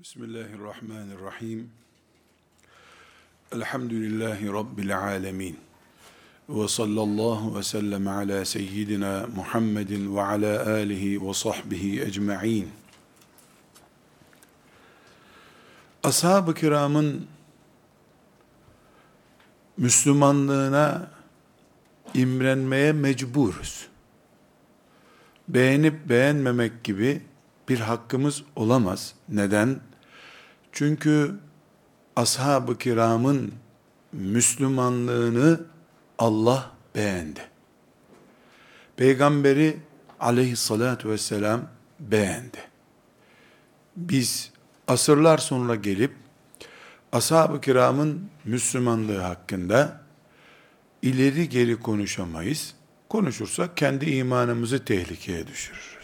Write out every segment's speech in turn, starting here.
Bismillahirrahmanirrahim. Elhamdülillahi Rabbil alemin. Ve sallallahu ve sellem ala seyyidina Muhammedin ve ala alihi ve sahbihi ecma'in. Ashab-ı kiramın Müslümanlığına imrenmeye mecburuz. Beğenip beğenmemek gibi bir hakkımız olamaz. Neden? Çünkü ashab-ı kiramın Müslümanlığını Allah beğendi. Peygamberi aleyhissalatu vesselam beğendi. Biz asırlar sonra gelip ashab-ı kiramın Müslümanlığı hakkında ileri geri konuşamayız. Konuşursak kendi imanımızı tehlikeye düşürürüz.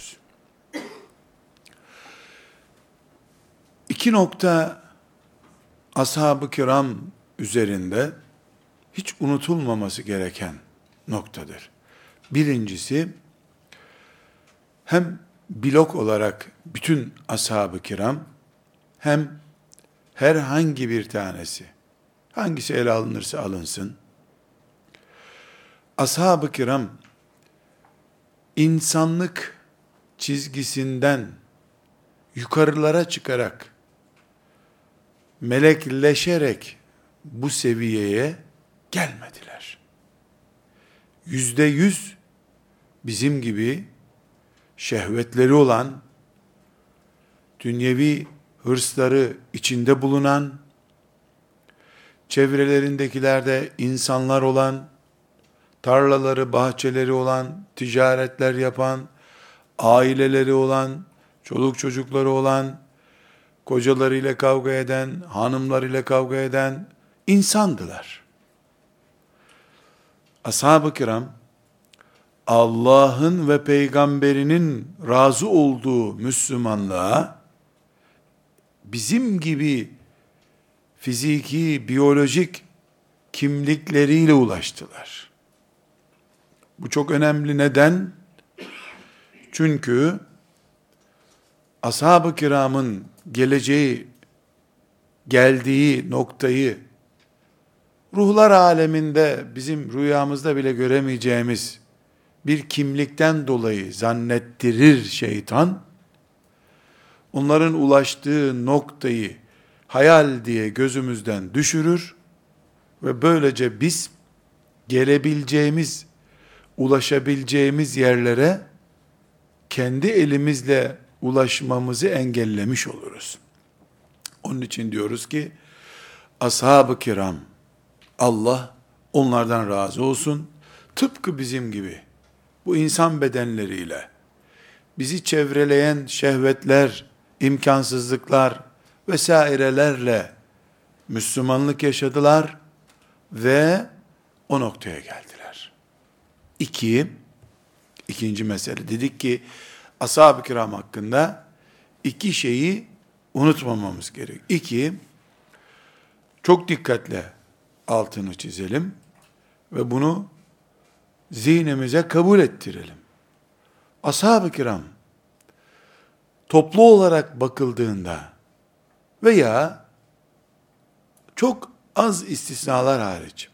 İki nokta ashab-ı kiram üzerinde hiç unutulmaması gereken noktadır. Birincisi hem blok olarak bütün ashab-ı kiram hem herhangi bir tanesi hangisi ele alınırsa alınsın ashab-ı kiram insanlık çizgisinden yukarılara çıkarak melekleşerek bu seviyeye gelmediler. Yüzde yüz bizim gibi şehvetleri olan, dünyevi hırsları içinde bulunan, çevrelerindekilerde insanlar olan, tarlaları, bahçeleri olan, ticaretler yapan, aileleri olan, çoluk çocukları olan, kocalarıyla kavga eden, hanımlarıyla kavga eden insandılar. Ashab-ı kiram, Allah'ın ve peygamberinin razı olduğu Müslümanlığa, bizim gibi fiziki, biyolojik kimlikleriyle ulaştılar. Bu çok önemli. Neden? Çünkü ashab-ı kiramın geleceği, geldiği noktayı ruhlar aleminde bizim rüyamızda bile göremeyeceğimiz bir kimlikten dolayı zannettirir şeytan. Onların ulaştığı noktayı hayal diye gözümüzden düşürür ve böylece biz gelebileceğimiz, ulaşabileceğimiz yerlere kendi elimizle ulaşmamızı engellemiş oluruz. Onun için diyoruz ki ashab-ı kiram Allah onlardan razı olsun. Tıpkı bizim gibi bu insan bedenleriyle bizi çevreleyen şehvetler, imkansızlıklar vesairelerle Müslümanlık yaşadılar ve o noktaya geldiler. İki, ikinci mesele dedik ki ashab-ı kiram hakkında iki şeyi unutmamamız gerek. İki, çok dikkatle altını çizelim ve bunu zihnimize kabul ettirelim. Ashab-ı kiram toplu olarak bakıldığında veya çok az istisnalar hariç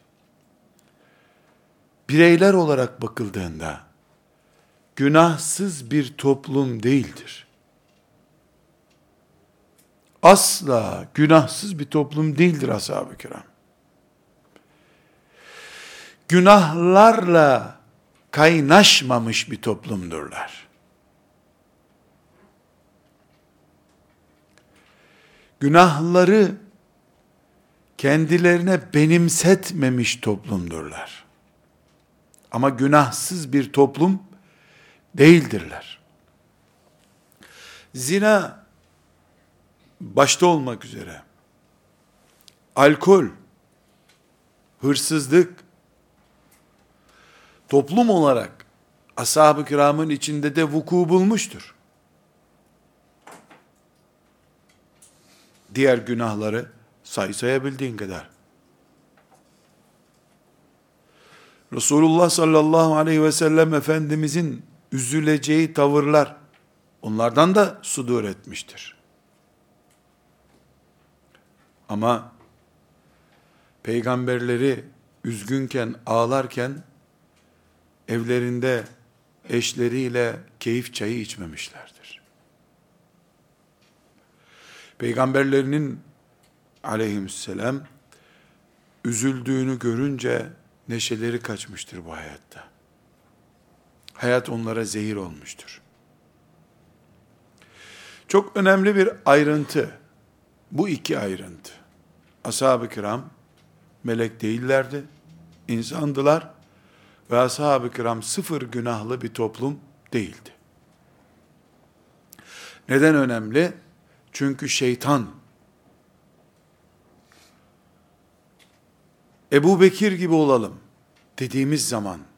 bireyler olarak bakıldığında günahsız bir toplum değildir. Asla günahsız bir toplum değildir ashab-ı kiram. Günahlarla kaynaşmamış bir toplumdurlar. Günahları kendilerine benimsetmemiş toplumdurlar. Ama günahsız bir toplum değildirler. Zina başta olmak üzere alkol, hırsızlık toplum olarak ashab-ı kiramın içinde de vuku bulmuştur. Diğer günahları say sayabildiğin kadar. Resulullah sallallahu aleyhi ve sellem Efendimizin üzüleceği tavırlar onlardan da sudur etmiştir. Ama peygamberleri üzgünken, ağlarken evlerinde eşleriyle keyif çayı içmemişlerdir. Peygamberlerinin aleyhisselam üzüldüğünü görünce neşeleri kaçmıştır bu hayatta. Hayat onlara zehir olmuştur. Çok önemli bir ayrıntı. Bu iki ayrıntı. Ashab-ı kiram melek değillerdi, insandılar ve ashab-ı kiram sıfır günahlı bir toplum değildi. Neden önemli? Çünkü şeytan Ebu Bekir gibi olalım dediğimiz zaman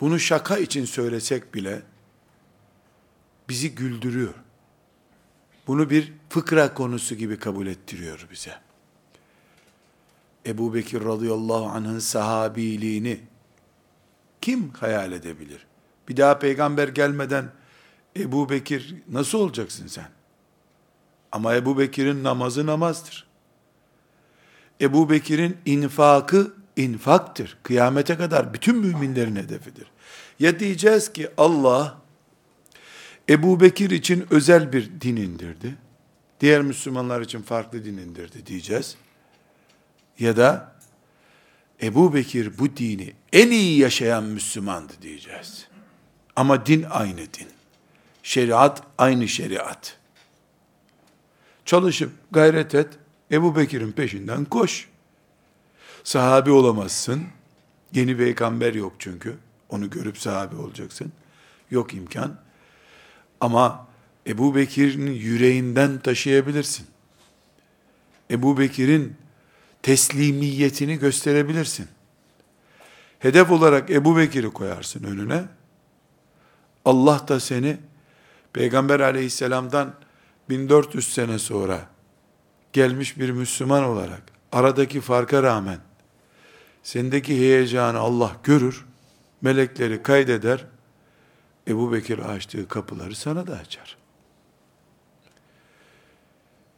bunu şaka için söylesek bile bizi güldürüyor. Bunu bir fıkra konusu gibi kabul ettiriyor bize. Ebu Bekir radıyallahu anh'ın sahabiliğini kim hayal edebilir? Bir daha peygamber gelmeden Ebu Bekir nasıl olacaksın sen? Ama Ebu Bekir'in namazı namazdır. Ebu Bekir'in infakı infaktır. Kıyamete kadar bütün müminlerin hedefidir. Ya diyeceğiz ki Allah Ebu Bekir için özel bir din indirdi. Diğer Müslümanlar için farklı din indirdi diyeceğiz. Ya da Ebu Bekir bu dini en iyi yaşayan Müslümandı diyeceğiz. Ama din aynı din. Şeriat aynı şeriat. Çalışıp gayret et, Ebu Bekir'in peşinden koş. Sahabi olamazsın. Yeni peygamber yok çünkü. Onu görüp sahabi olacaksın. Yok imkan. Ama Ebu Bekir'in yüreğinden taşıyabilirsin. Ebu Bekir'in teslimiyetini gösterebilirsin. Hedef olarak Ebu Bekir'i koyarsın önüne. Allah da seni Peygamber aleyhisselamdan 1400 sene sonra gelmiş bir Müslüman olarak aradaki farka rağmen sendeki heyecanı Allah görür, melekleri kaydeder, Ebu Bekir açtığı kapıları sana da açar.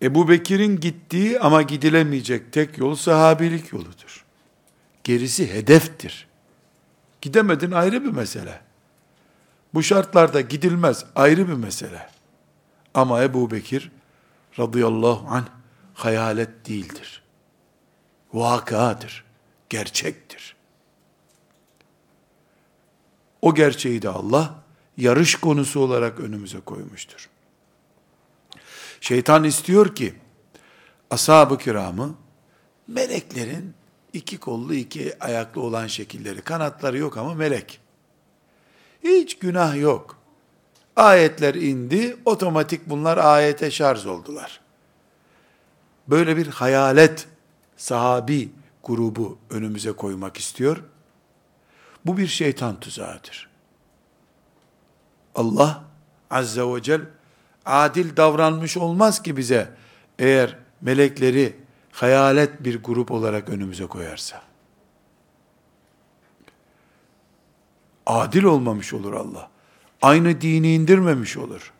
Ebu Bekir'in gittiği ama gidilemeyecek tek yol sahabilik yoludur. Gerisi hedeftir. Gidemedin ayrı bir mesele. Bu şartlarda gidilmez ayrı bir mesele. Ama Ebu Bekir radıyallahu anh hayalet değildir. Vakadır, gerçektir. O gerçeği de Allah yarış konusu olarak önümüze koymuştur. Şeytan istiyor ki ashab-ı kiramı meleklerin iki kollu iki ayaklı olan şekilleri, kanatları yok ama melek. Hiç günah yok. Ayetler indi, otomatik bunlar ayete şarj oldular. Böyle bir hayalet sahabi grubu önümüze koymak istiyor. Bu bir şeytan tuzağıdır. Allah Azze ve Celle adil davranmış olmaz ki bize eğer melekleri hayalet bir grup olarak önümüze koyarsa. Adil olmamış olur Allah. Aynı dini indirmemiş olur.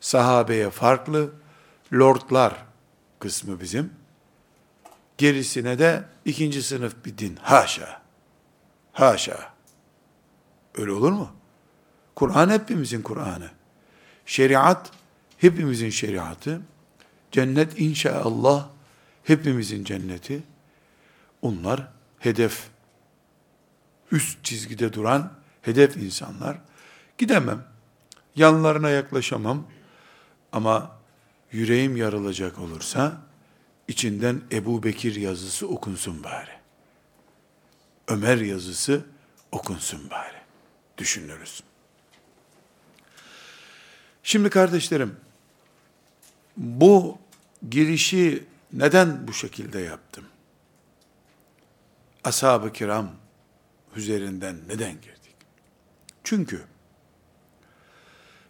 Sahabeye farklı, lordlar kısmı bizim. Gerisine de ikinci sınıf bir din. Haşa. Haşa. Öyle olur mu? Kur'an hepimizin Kur'an'ı. Şeriat hepimizin şeriatı. Cennet inşallah hepimizin cenneti. Onlar hedef. Üst çizgide duran hedef insanlar. Gidemem. Yanlarına yaklaşamam. Ama yüreğim yarılacak olursa içinden Ebu Bekir yazısı okunsun bari. Ömer yazısı okunsun bari. Düşünürüz. Şimdi kardeşlerim, bu girişi neden bu şekilde yaptım? Ashab-ı kiram üzerinden neden girdik? Çünkü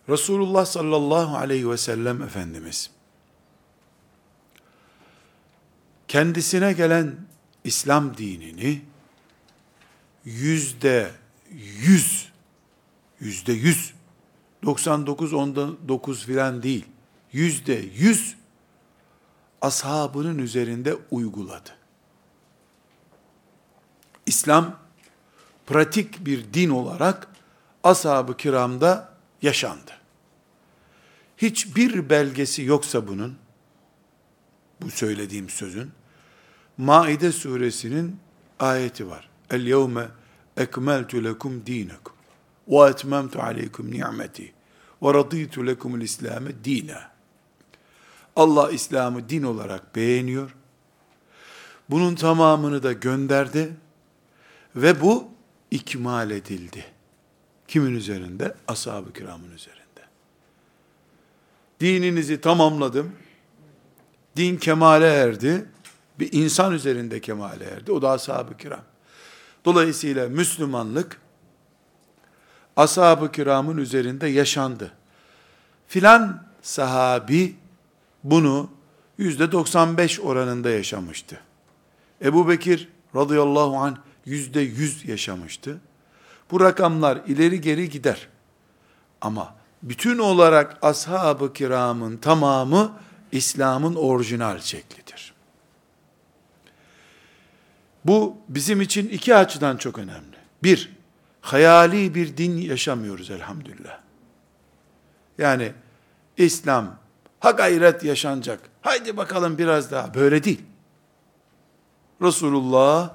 Resulullah sallallahu aleyhi ve sellem Efendimiz kendisine gelen İslam dinini yüzde yüz, yüzde yüz 99 onda 9 filan değil. Yüzde yüz ashabının üzerinde uyguladı. İslam pratik bir din olarak ashab-ı kiramda yaşandı. Hiçbir belgesi yoksa bunun, bu söylediğim sözün, Maide suresinin ayeti var. El yevme ekmeltu lekum dinakum ve etmemtu aleykum ni'meti ve raditu lekumul İslam'ı dina. Allah İslam'ı din olarak beğeniyor. Bunun tamamını da gönderdi ve bu ikmal edildi. Kimin üzerinde? Ashab-ı kiramın üzerinde. Dininizi tamamladım. Din kemale erdi. Bir insan üzerinde kemale erdi. O da ashab-ı kiram. Dolayısıyla Müslümanlık ashab-ı kiramın üzerinde yaşandı. Filan sahabi bunu yüzde 95 oranında yaşamıştı. Ebu Bekir radıyallahu anh yüzde yüz yaşamıştı. Bu rakamlar ileri geri gider. Ama bütün olarak ashab-ı kiramın tamamı İslam'ın orijinal şeklidir. Bu bizim için iki açıdan çok önemli. Bir, hayali bir din yaşamıyoruz elhamdülillah. Yani İslam ha gayret yaşanacak. Haydi bakalım biraz daha. Böyle değil. Resulullah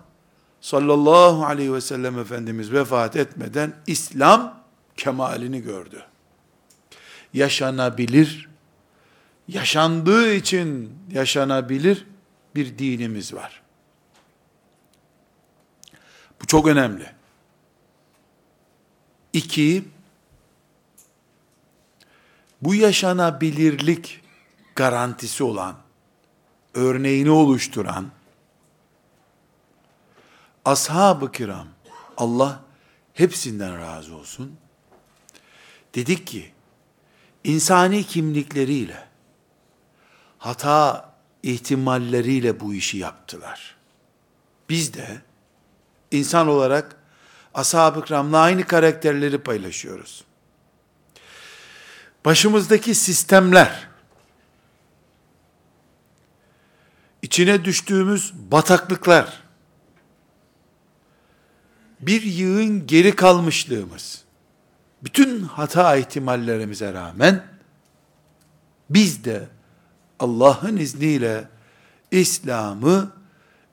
sallallahu aleyhi ve sellem Efendimiz vefat etmeden İslam kemalini gördü. Yaşanabilir, yaşandığı için yaşanabilir bir dinimiz var. Bu çok önemli. İki, bu yaşanabilirlik garantisi olan, örneğini oluşturan, ashab-ı kiram, Allah hepsinden razı olsun, dedik ki, insani kimlikleriyle, hata ihtimalleriyle bu işi yaptılar. Biz de, insan olarak, ashab-ı kiramla aynı karakterleri paylaşıyoruz. Başımızdaki sistemler, içine düştüğümüz bataklıklar, bir yığın geri kalmışlığımız, bütün hata ihtimallerimize rağmen, biz de Allah'ın izniyle İslam'ı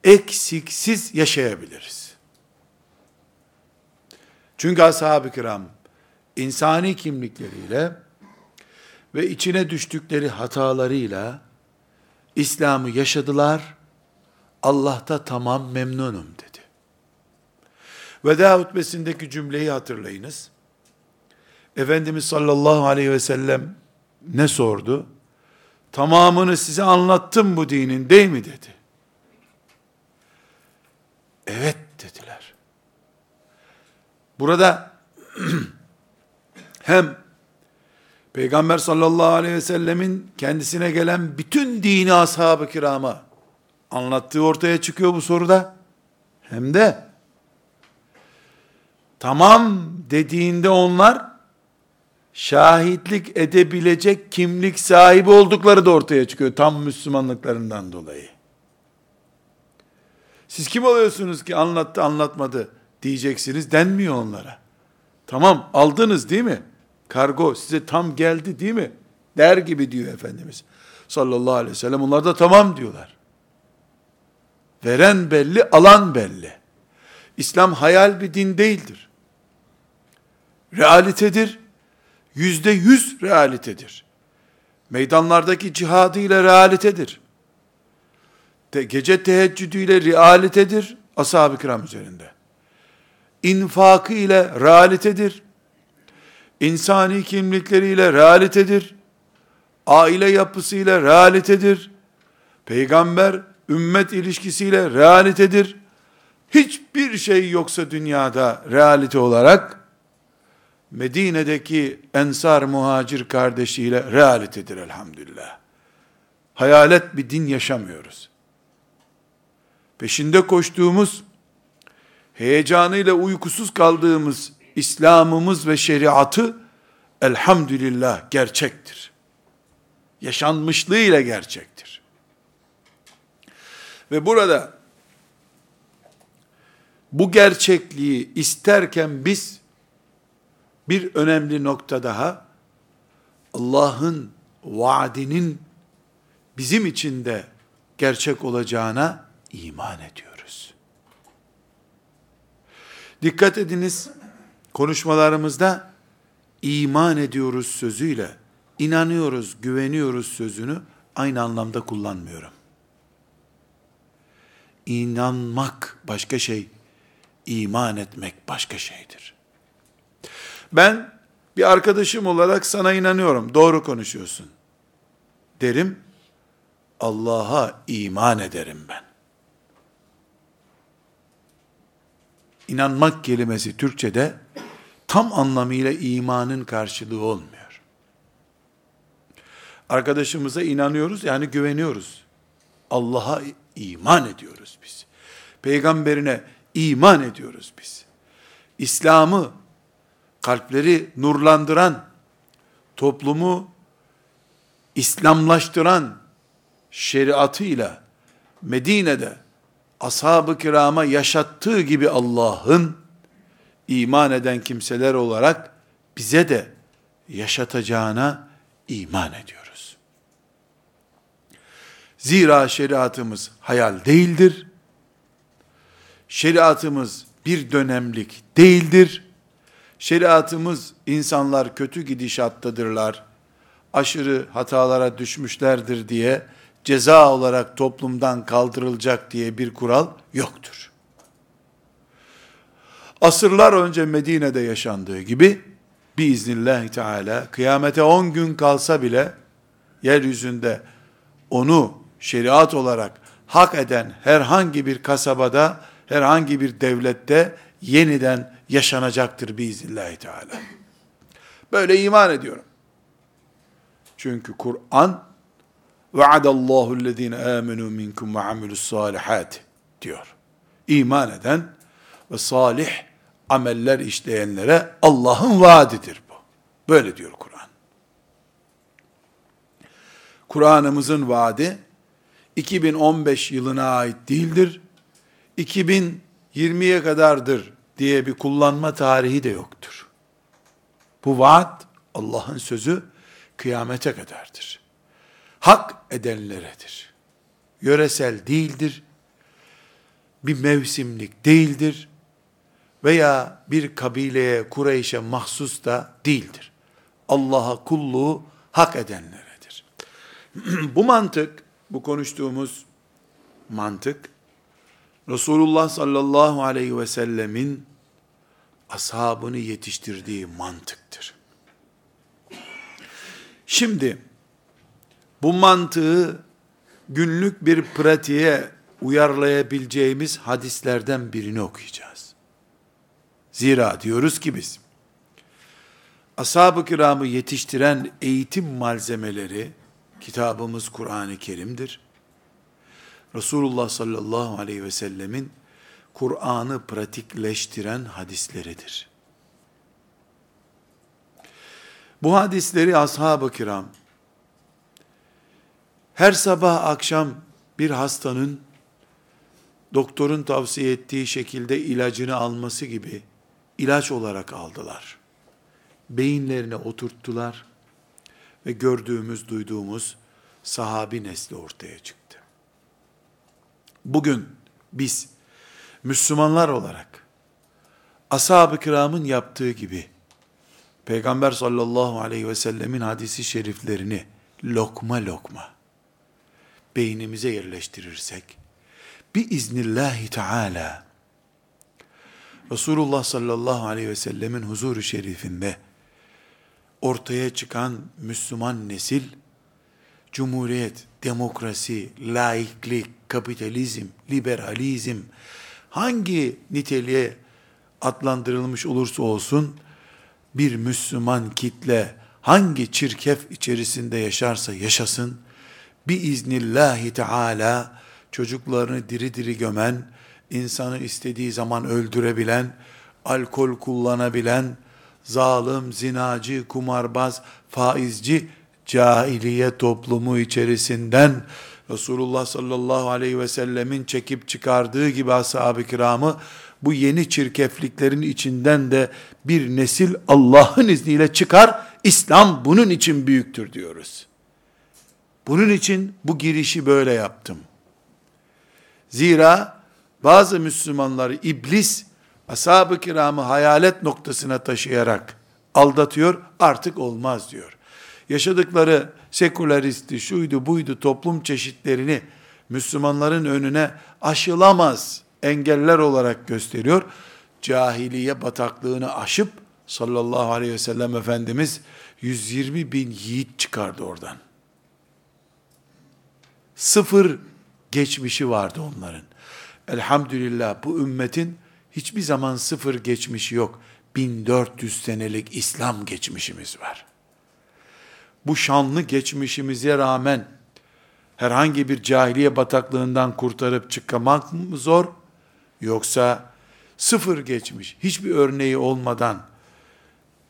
eksiksiz yaşayabiliriz. Çünkü ashab-ı kiram insani kimlikleriyle ve içine düştükleri hatalarıyla İslam'ı yaşadılar. Allah'ta tamam memnunum dedi. Veda hutbesindeki cümleyi hatırlayınız. Efendimiz sallallahu aleyhi ve sellem ne sordu? Tamamını size anlattım bu dinin değil mi dedi. Evet dediler. Burada hem Peygamber sallallahu aleyhi ve sellemin kendisine gelen bütün dini ashab-ı kirama anlattığı ortaya çıkıyor bu soruda. Hem de tamam dediğinde onlar şahitlik edebilecek kimlik sahibi oldukları da ortaya çıkıyor tam Müslümanlıklarından dolayı. Siz kim oluyorsunuz ki anlattı anlatmadı diyeceksiniz denmiyor onlara. Tamam aldınız değil mi? Kargo size tam geldi değil mi? Der gibi diyor Efendimiz sallallahu aleyhi ve sellem. Onlar da tamam diyorlar. Veren belli, alan belli. İslam hayal bir din değildir. Realitedir. Yüzde yüz realitedir. Meydanlardaki cihadıyla realitedir. Te, gece teheccüdüyle realitedir. Ashab-ı kiram üzerinde. İnfakı ile realitedir insani kimlikleriyle realitedir. Aile yapısıyla realitedir. Peygamber ümmet ilişkisiyle realitedir. Hiçbir şey yoksa dünyada realite olarak Medine'deki ensar muhacir kardeşiyle realitedir elhamdülillah. Hayalet bir din yaşamıyoruz. Peşinde koştuğumuz, heyecanıyla uykusuz kaldığımız İslam'ımız ve şeriatı elhamdülillah gerçektir. Yaşanmışlığıyla gerçektir. Ve burada bu gerçekliği isterken biz bir önemli nokta daha Allah'ın vaadinin bizim için de gerçek olacağına iman ediyoruz. Dikkat ediniz, konuşmalarımızda iman ediyoruz sözüyle inanıyoruz, güveniyoruz sözünü aynı anlamda kullanmıyorum. İnanmak başka şey, iman etmek başka şeydir. Ben bir arkadaşım olarak sana inanıyorum, doğru konuşuyorsun derim. Allah'a iman ederim ben. İnanmak kelimesi Türkçe'de tam anlamıyla imanın karşılığı olmuyor. Arkadaşımıza inanıyoruz yani güveniyoruz. Allah'a iman ediyoruz biz. Peygamberine iman ediyoruz biz. İslam'ı kalpleri nurlandıran, toplumu İslamlaştıran şeriatıyla Medine'de ashab-ı kirama yaşattığı gibi Allah'ın iman eden kimseler olarak bize de yaşatacağına iman ediyoruz. Zira şeriatımız hayal değildir. Şeriatımız bir dönemlik değildir. Şeriatımız insanlar kötü gidişattadırlar, aşırı hatalara düşmüşlerdir diye ceza olarak toplumdan kaldırılacak diye bir kural yoktur. Asırlar önce Medine'de yaşandığı gibi biiznillahü teala kıyamete 10 gün kalsa bile yeryüzünde onu şeriat olarak hak eden herhangi bir kasabada, herhangi bir devlette yeniden yaşanacaktır biiznillahü teala. Böyle iman ediyorum. Çünkü Kur'an vaadallahu ellezine amenu minkum ve amilus salihat diyor. İman eden ve salih ameller işleyenlere Allah'ın vaadidir bu. Böyle diyor Kur'an. Kur'an'ımızın vaadi 2015 yılına ait değildir. 2020'ye kadardır diye bir kullanma tarihi de yoktur. Bu vaat Allah'ın sözü kıyamete kadardır. Hak edenleredir. Yöresel değildir. Bir mevsimlik değildir. Veya bir kabileye, Kureyş'e mahsus da değildir. Allah'a kulluğu hak edenleredir. bu mantık, bu konuştuğumuz mantık, Resulullah sallallahu aleyhi ve sellemin ashabını yetiştirdiği mantıktır. Şimdi bu mantığı günlük bir pratiğe uyarlayabileceğimiz hadislerden birini okuyacağız. Zira diyoruz ki biz, ashab-ı kiramı yetiştiren eğitim malzemeleri, kitabımız Kur'an-ı Kerim'dir. Resulullah sallallahu aleyhi ve sellemin Kur'an'ı pratikleştiren hadisleridir. Bu hadisleri ashab-ı kiram her sabah akşam bir hastanın doktorun tavsiye ettiği şekilde ilacını alması gibi ilaç olarak aldılar. Beyinlerine oturttular ve gördüğümüz, duyduğumuz sahabi nesli ortaya çıktı. Bugün biz Müslümanlar olarak ashab-ı kiramın yaptığı gibi Peygamber sallallahu aleyhi ve sellemin hadisi şeriflerini lokma lokma beynimize yerleştirirsek bir iznillahi teala Resulullah sallallahu aleyhi ve sellemin huzuru şerifinde ortaya çıkan Müslüman nesil cumhuriyet, demokrasi, laiklik, kapitalizm, liberalizm hangi niteliğe adlandırılmış olursa olsun bir Müslüman kitle hangi çirkef içerisinde yaşarsa yaşasın, bir iznillahi teala çocuklarını diri diri gömen, insanı istediği zaman öldürebilen, alkol kullanabilen, zalim, zinacı, kumarbaz, faizci, cahiliye toplumu içerisinden Resulullah sallallahu aleyhi ve sellemin çekip çıkardığı gibi ashab-ı kiramı bu yeni çirkefliklerin içinden de bir nesil Allah'ın izniyle çıkar. İslam bunun için büyüktür diyoruz. Bunun için bu girişi böyle yaptım. Zira bazı Müslümanları iblis ashab-ı kiramı hayalet noktasına taşıyarak aldatıyor, artık olmaz diyor. Yaşadıkları seküleristi, şuydu buydu toplum çeşitlerini Müslümanların önüne aşılamaz engeller olarak gösteriyor. Cahiliye bataklığını aşıp sallallahu aleyhi ve sellem Efendimiz 120 bin yiğit çıkardı oradan. Sıfır geçmişi vardı onların. Elhamdülillah bu ümmetin hiçbir zaman sıfır geçmişi yok. 1400 senelik İslam geçmişimiz var. Bu şanlı geçmişimize rağmen herhangi bir cahiliye bataklığından kurtarıp çıkmak mı zor? Yoksa sıfır geçmiş, hiçbir örneği olmadan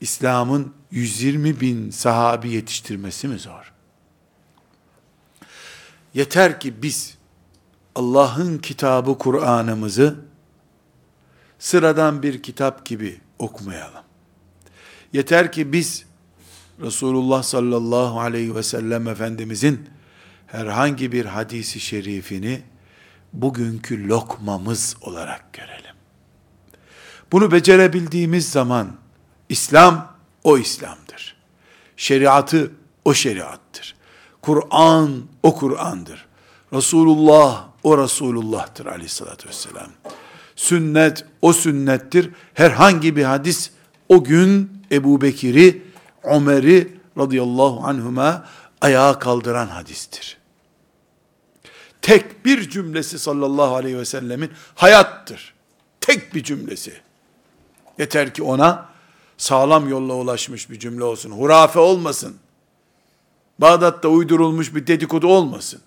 İslam'ın 120 bin sahabi yetiştirmesi mi zor? Yeter ki biz Allah'ın kitabı Kur'an'ımızı sıradan bir kitap gibi okumayalım. Yeter ki biz Resulullah sallallahu aleyhi ve sellem Efendimizin herhangi bir hadisi şerifini bugünkü lokmamız olarak görelim. Bunu becerebildiğimiz zaman İslam o İslam'dır. Şeriatı o şeriattır. Kur'an o Kur'an'dır. Resulullah o Resulullah'tır aleyhissalatü vesselam. Sünnet o sünnettir. Herhangi bir hadis o gün Ebu Bekir'i, Ömer'i radıyallahu anhuma ayağa kaldıran hadistir. Tek bir cümlesi sallallahu aleyhi ve sellemin hayattır. Tek bir cümlesi. Yeter ki ona sağlam yolla ulaşmış bir cümle olsun. Hurafe olmasın. Bağdat'ta uydurulmuş bir dedikodu olmasın.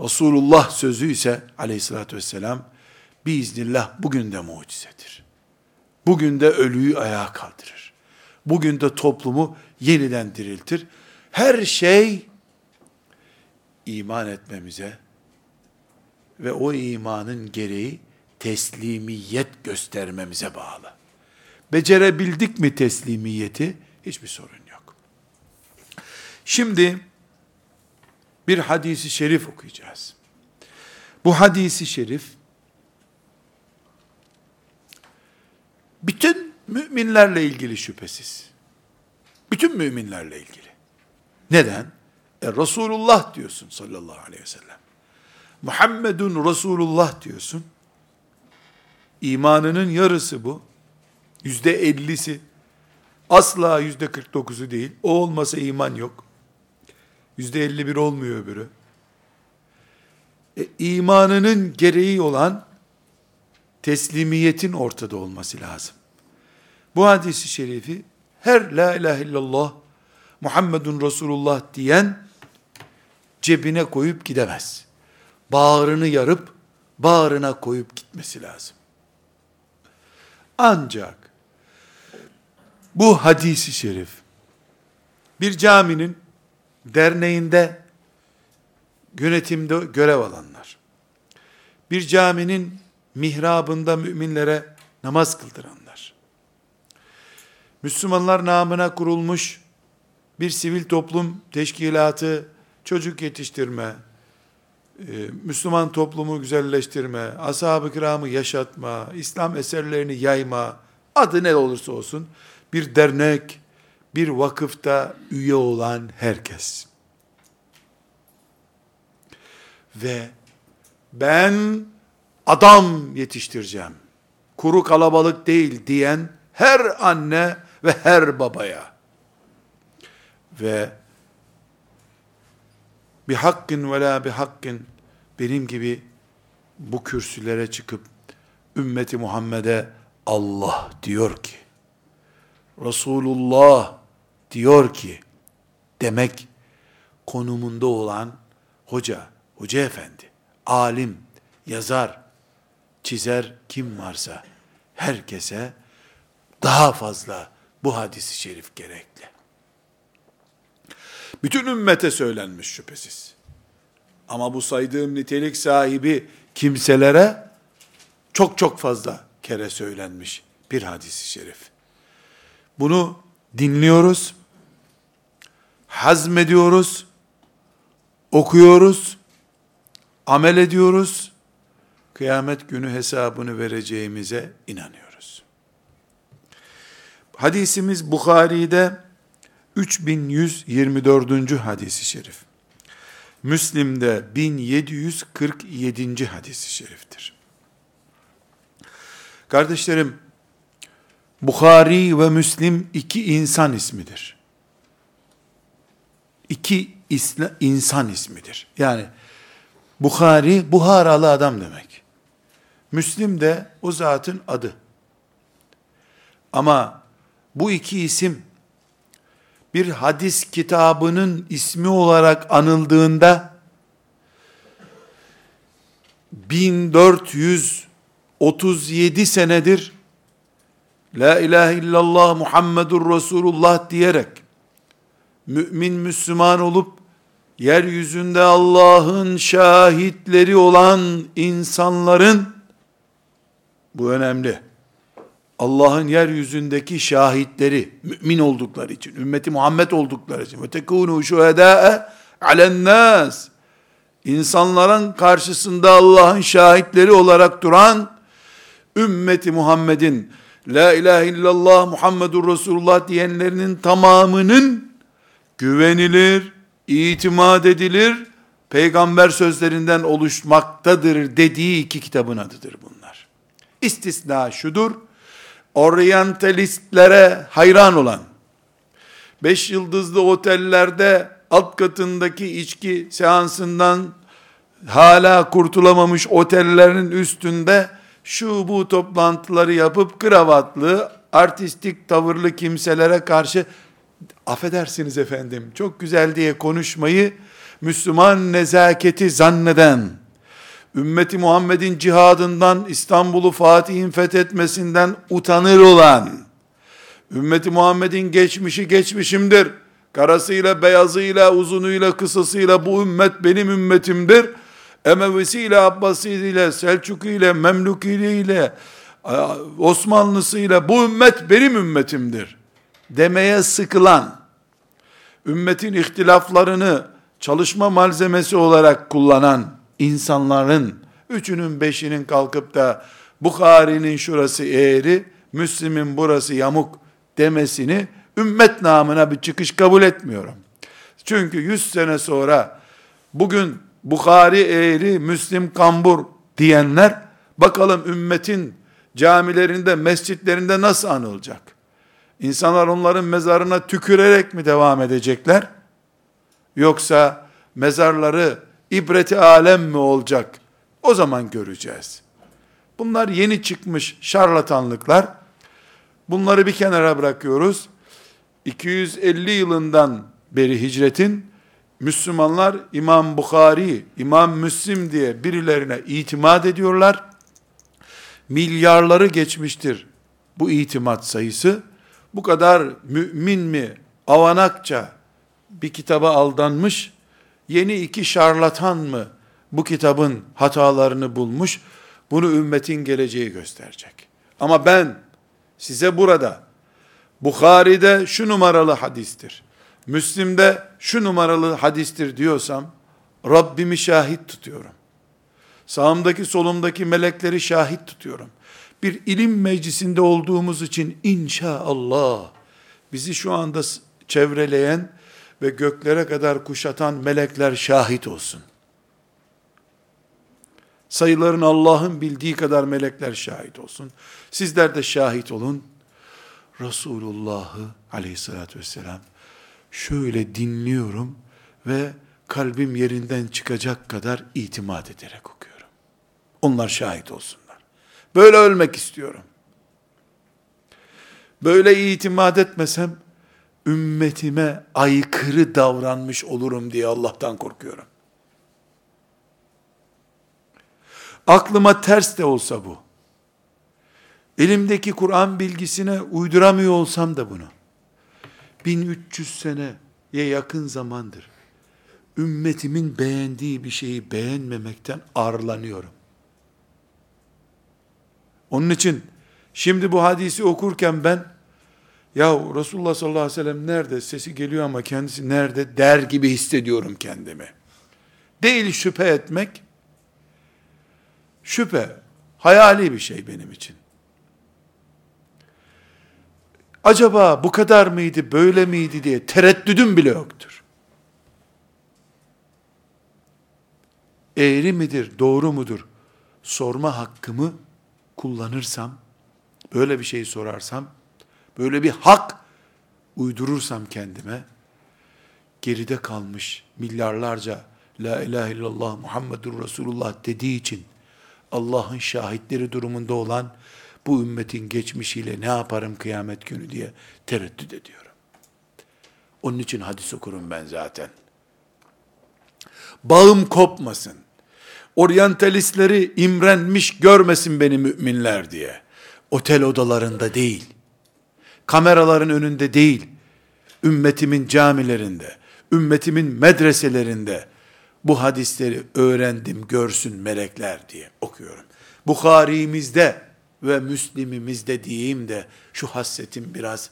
Resulullah sözü ise aleyhissalatü vesselam biiznillah bugün de mucizedir. Bugün de ölüyü ayağa kaldırır. Bugün de toplumu yeniden diriltir. Her şey iman etmemize ve o imanın gereği teslimiyet göstermemize bağlı. Becerebildik mi teslimiyeti? Hiçbir sorun. Şimdi bir hadisi şerif okuyacağız. Bu hadisi şerif bütün müminlerle ilgili şüphesiz. Bütün müminlerle ilgili. Neden? E, Resulullah diyorsun sallallahu aleyhi ve sellem. Muhammedun Resulullah diyorsun. İmanının yarısı bu. Yüzde ellisi. Asla yüzde kırk dokuzu değil. O olmasa iman yok. Yüzde elli bir olmuyor öbürü. E, imanının gereği olan teslimiyetin ortada olması lazım. Bu hadisi şerifi her la ilahe illallah Muhammedun Resulullah diyen cebine koyup gidemez. Bağrını yarıp bağrına koyup gitmesi lazım. Ancak bu hadisi şerif bir caminin derneğinde yönetimde görev alanlar, bir caminin mihrabında müminlere namaz kıldıranlar, Müslümanlar namına kurulmuş bir sivil toplum teşkilatı, çocuk yetiştirme, e, Müslüman toplumu güzelleştirme, ashab-ı kiramı yaşatma, İslam eserlerini yayma, adı ne olursa olsun, bir dernek, bir vakıfta üye olan herkes. Ve ben adam yetiştireceğim. Kuru kalabalık değil diyen her anne ve her babaya ve bir hakkın ve la bir hakkın benim gibi bu kürsülere çıkıp ümmeti Muhammed'e Allah diyor ki Resulullah diyor ki demek konumunda olan hoca, hoca efendi, alim, yazar, çizer kim varsa herkese daha fazla bu hadisi şerif gerekli. Bütün ümmete söylenmiş şüphesiz. Ama bu saydığım nitelik sahibi kimselere çok çok fazla kere söylenmiş bir hadisi şerif. Bunu dinliyoruz, hazmediyoruz, okuyoruz, amel ediyoruz, kıyamet günü hesabını vereceğimize inanıyoruz. Hadisimiz Bukhari'de 3124. hadisi şerif. Müslim'de 1747. hadisi şeriftir. Kardeşlerim, Bukhari ve Müslim iki insan ismidir. İki isla, insan ismidir. Yani Bukhari, Buharalı adam demek. Müslim de o zatın adı. Ama bu iki isim bir hadis kitabının ismi olarak anıldığında 1437 senedir La ilahe illallah Muhammedur Resulullah diyerek mümin Müslüman olup yeryüzünde Allah'ın şahitleri olan insanların bu önemli. Allah'ın yeryüzündeki şahitleri, mümin oldukları için, ümmeti Muhammed oldukları için, ve tekunu şuhedâe alennâs, insanların karşısında Allah'ın şahitleri olarak duran, ümmeti Muhammed'in, la ilahe illallah Muhammedur Resulullah diyenlerinin tamamının, güvenilir, itimat edilir, peygamber sözlerinden oluşmaktadır dediği iki kitabın adıdır bunlar. İstisna şudur, oryantalistlere hayran olan, beş yıldızlı otellerde alt katındaki içki seansından hala kurtulamamış otellerin üstünde şu bu toplantıları yapıp kravatlı, artistik tavırlı kimselere karşı affedersiniz efendim çok güzel diye konuşmayı Müslüman nezaketi zanneden, ümmeti Muhammed'in cihadından, İstanbul'u Fatih'in fethetmesinden utanır olan, ümmeti Muhammed'in geçmişi geçmişimdir, karasıyla, beyazıyla, uzunuyla, kısasıyla bu ümmet benim ümmetimdir, Emevisiyle, Abbasiyle, Selçukiyle, Memlukiyle, Osmanlısıyla bu ümmet benim ümmetimdir demeye sıkılan, ümmetin ihtilaflarını çalışma malzemesi olarak kullanan insanların üçünün beşinin kalkıp da Bukhari'nin şurası eğri, Müslim'in burası yamuk demesini ümmet namına bir çıkış kabul etmiyorum. Çünkü yüz sene sonra bugün Bukhari eğri, Müslim kambur diyenler bakalım ümmetin camilerinde, mescitlerinde nasıl anılacak? İnsanlar onların mezarına tükürerek mi devam edecekler? Yoksa mezarları ibreti alem mi olacak? O zaman göreceğiz. Bunlar yeni çıkmış şarlatanlıklar. Bunları bir kenara bırakıyoruz. 250 yılından beri hicretin Müslümanlar İmam Bukhari, İmam Müslim diye birilerine itimat ediyorlar. Milyarları geçmiştir bu itimat sayısı. Bu kadar mümin mi avanakça bir kitaba aldanmış, yeni iki şarlatan mı bu kitabın hatalarını bulmuş, bunu ümmetin geleceği gösterecek. Ama ben size burada Bukhari'de şu numaralı hadistir. Müslim'de şu numaralı hadistir diyorsam Rabbimi şahit tutuyorum. Sağımdaki solumdaki melekleri şahit tutuyorum. Bir ilim meclisinde olduğumuz için inşallah bizi şu anda çevreleyen ve göklere kadar kuşatan melekler şahit olsun. Sayıların Allah'ın bildiği kadar melekler şahit olsun. Sizler de şahit olun. Resulullah'ı aleyhissalatü vesselam şöyle dinliyorum ve kalbim yerinden çıkacak kadar itimat ederek okuyorum. Onlar şahit olsunlar. Böyle ölmek istiyorum. Böyle itimat etmesem ümmetime aykırı davranmış olurum diye Allah'tan korkuyorum. Aklıma ters de olsa bu. Elimdeki Kur'an bilgisine uyduramıyor olsam da bunu. 1300 sene yakın zamandır ümmetimin beğendiği bir şeyi beğenmemekten arlanıyorum. Onun için şimdi bu hadisi okurken ben ya Resulullah sallallahu aleyhi ve sellem nerede? Sesi geliyor ama kendisi nerede? Der gibi hissediyorum kendimi. Değil şüphe etmek. Şüphe hayali bir şey benim için. Acaba bu kadar mıydı, böyle miydi diye tereddüdüm bile yoktur. Eğri midir, doğru mudur? Sorma hakkımı kullanırsam, böyle bir şey sorarsam, böyle bir hak uydurursam kendime, geride kalmış milyarlarca La ilahe illallah Muhammedur Resulullah dediği için Allah'ın şahitleri durumunda olan bu ümmetin geçmişiyle ne yaparım kıyamet günü diye tereddüt ediyorum. Onun için hadis okurum ben zaten. Bağım kopmasın. Oryantalistleri imrenmiş görmesin beni müminler diye. Otel odalarında değil, kameraların önünde değil, ümmetimin camilerinde, ümmetimin medreselerinde bu hadisleri öğrendim görsün melekler diye okuyorum. Bukhari'mizde ve Müslim'imizde diyeyim de şu hassetim biraz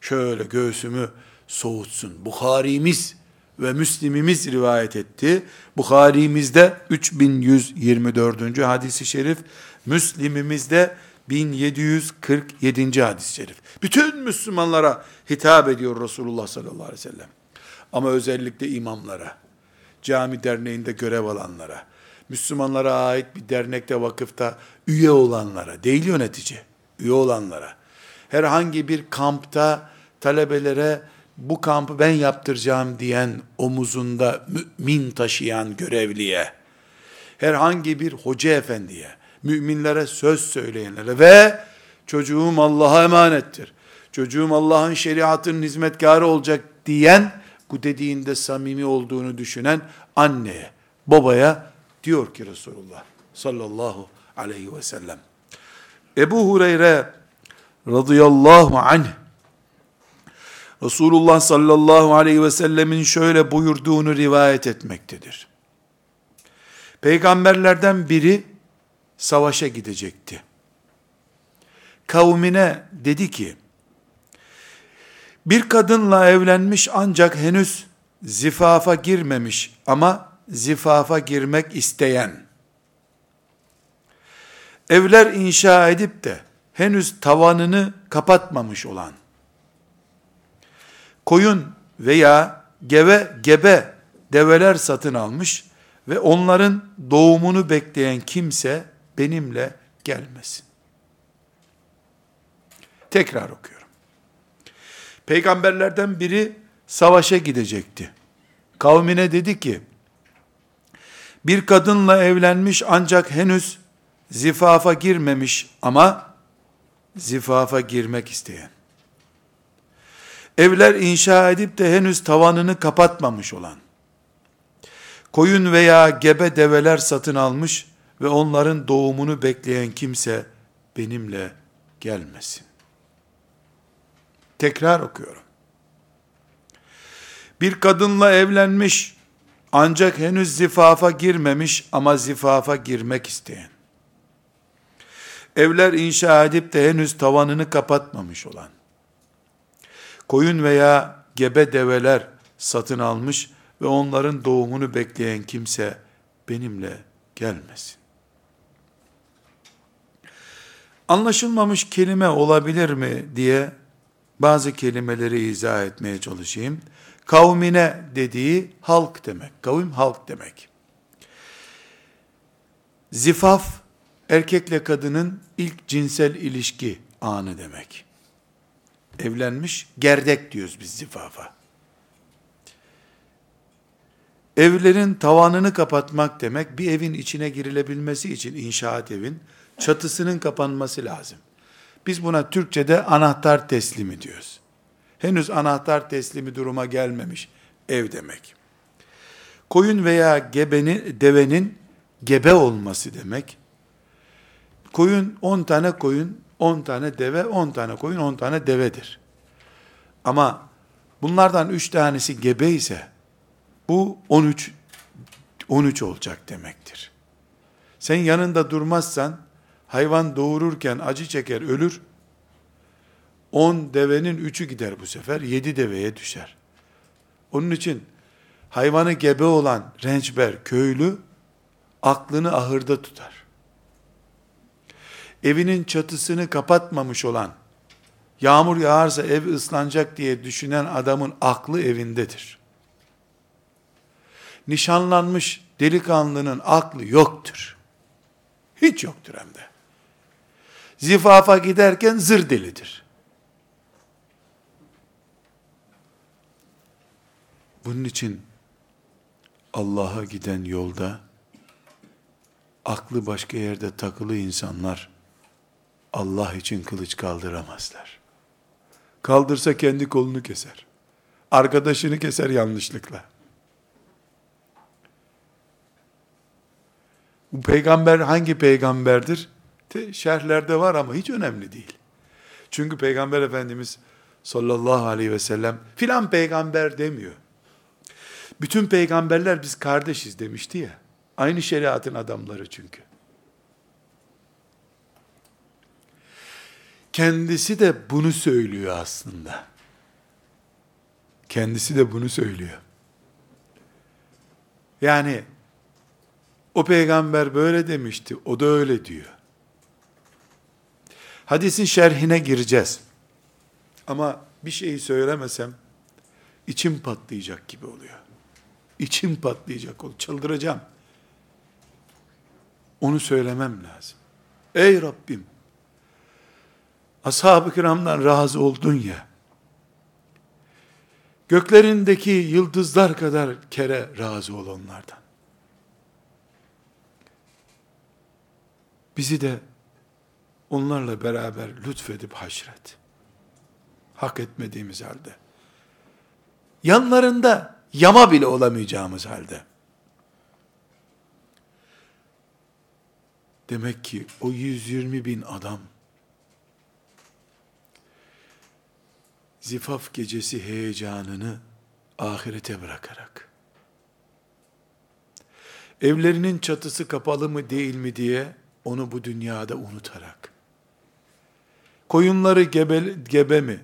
şöyle göğsümü soğutsun. Bukhari'miz ve Müslim'imiz rivayet etti. Bukhari'mizde 3124. hadisi şerif, Müslim'imizde 1747. hadis-i şerif. Bütün Müslümanlara hitap ediyor Resulullah sallallahu aleyhi ve sellem. Ama özellikle imamlara, cami derneğinde görev alanlara, Müslümanlara ait bir dernekte, vakıfta üye olanlara, değil yönetici, üye olanlara, herhangi bir kampta talebelere bu kampı ben yaptıracağım diyen omuzunda mümin taşıyan görevliye, herhangi bir hoca efendiye, müminlere söz söyleyenlere ve çocuğum Allah'a emanettir. Çocuğum Allah'ın şeriatının hizmetkarı olacak diyen, bu dediğinde samimi olduğunu düşünen anneye, babaya diyor ki Resulullah sallallahu aleyhi ve sellem. Ebu Hureyre radıyallahu anh Resulullah sallallahu aleyhi ve sellemin şöyle buyurduğunu rivayet etmektedir. Peygamberlerden biri savaşa gidecekti. Kavmine dedi ki, bir kadınla evlenmiş ancak henüz zifafa girmemiş ama zifafa girmek isteyen, evler inşa edip de henüz tavanını kapatmamış olan, koyun veya geve gebe develer satın almış ve onların doğumunu bekleyen kimse benimle gelmesin. Tekrar okuyorum. Peygamberlerden biri savaşa gidecekti. Kavmine dedi ki, bir kadınla evlenmiş ancak henüz zifafa girmemiş ama zifafa girmek isteyen. Evler inşa edip de henüz tavanını kapatmamış olan. Koyun veya gebe develer satın almış ve onların doğumunu bekleyen kimse benimle gelmesin. Tekrar okuyorum. Bir kadınla evlenmiş ancak henüz zifafa girmemiş ama zifafa girmek isteyen. Evler inşa edip de henüz tavanını kapatmamış olan. Koyun veya gebe develer satın almış ve onların doğumunu bekleyen kimse benimle gelmesin. Anlaşılmamış kelime olabilir mi diye bazı kelimeleri izah etmeye çalışayım. Kavmine dediği halk demek. Kavim halk demek. Zifaf erkekle kadının ilk cinsel ilişki anı demek. Evlenmiş gerdek diyoruz biz zifafa. Evlerin tavanını kapatmak demek bir evin içine girilebilmesi için inşaat evin çatısının kapanması lazım. Biz buna Türkçe'de anahtar teslimi diyoruz. Henüz anahtar teslimi duruma gelmemiş ev demek. Koyun veya gebeni, devenin gebe olması demek. Koyun 10 tane koyun, 10 tane deve, 10 tane koyun, 10 tane devedir. Ama Bunlardan üç tanesi gebe ise bu 13 13 olacak demektir. Sen yanında durmazsan hayvan doğururken acı çeker ölür. 10 devenin 3'ü gider bu sefer. 7 deveye düşer. Onun için hayvanı gebe olan rençber köylü aklını ahırda tutar. Evinin çatısını kapatmamış olan yağmur yağarsa ev ıslanacak diye düşünen adamın aklı evindedir. Nişanlanmış delikanlının aklı yoktur. Hiç yoktur hem de. Zifafa giderken zır delidir. Bunun için Allah'a giden yolda aklı başka yerde takılı insanlar Allah için kılıç kaldıramazlar. Kaldırsa kendi kolunu keser. Arkadaşını keser yanlışlıkla. Bu peygamber hangi peygamberdir? De, şerhlerde var ama hiç önemli değil. Çünkü peygamber efendimiz sallallahu aleyhi ve sellem filan peygamber demiyor. Bütün peygamberler biz kardeşiz demişti ya. Aynı şeriatın adamları çünkü. Kendisi de bunu söylüyor aslında. Kendisi de bunu söylüyor. Yani o peygamber böyle demişti, o da öyle diyor. Hadisin şerhine gireceğiz. Ama bir şeyi söylemesem içim patlayacak gibi oluyor. İçim patlayacak ol, çıldıracağım. Onu söylemem lazım. Ey Rabbim, ashab-ı kiramdan razı oldun ya, göklerindeki yıldızlar kadar kere razı ol onlardan. Bizi de onlarla beraber lütfedip haşret. Hak etmediğimiz halde. Yanlarında yama bile olamayacağımız halde. Demek ki o 120 bin adam zifaf gecesi heyecanını ahirete bırakarak evlerinin çatısı kapalı mı değil mi diye onu bu dünyada unutarak koyunları gebe, gebe mi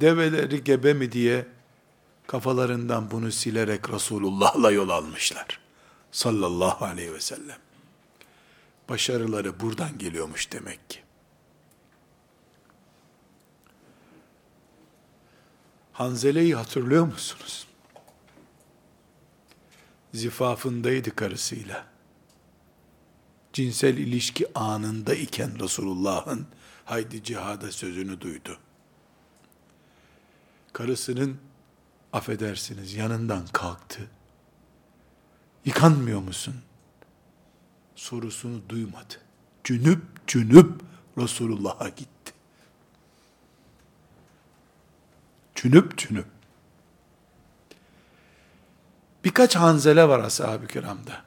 develeri gebe mi diye kafalarından bunu silerek Resulullah'la yol almışlar. Sallallahu aleyhi ve sellem. Başarıları buradan geliyormuş demek ki. Hanzele'yi hatırlıyor musunuz? Zifafındaydı karısıyla. Cinsel ilişki anında iken Resulullah'ın haydi cihada sözünü duydu. Karısının affedersiniz yanından kalktı. Yıkanmıyor musun? Sorusunu duymadı. Cünüp cünüp Resulullah'a gitti. Cünüp cünüp. Birkaç hanzele var ashab-ı kiramda.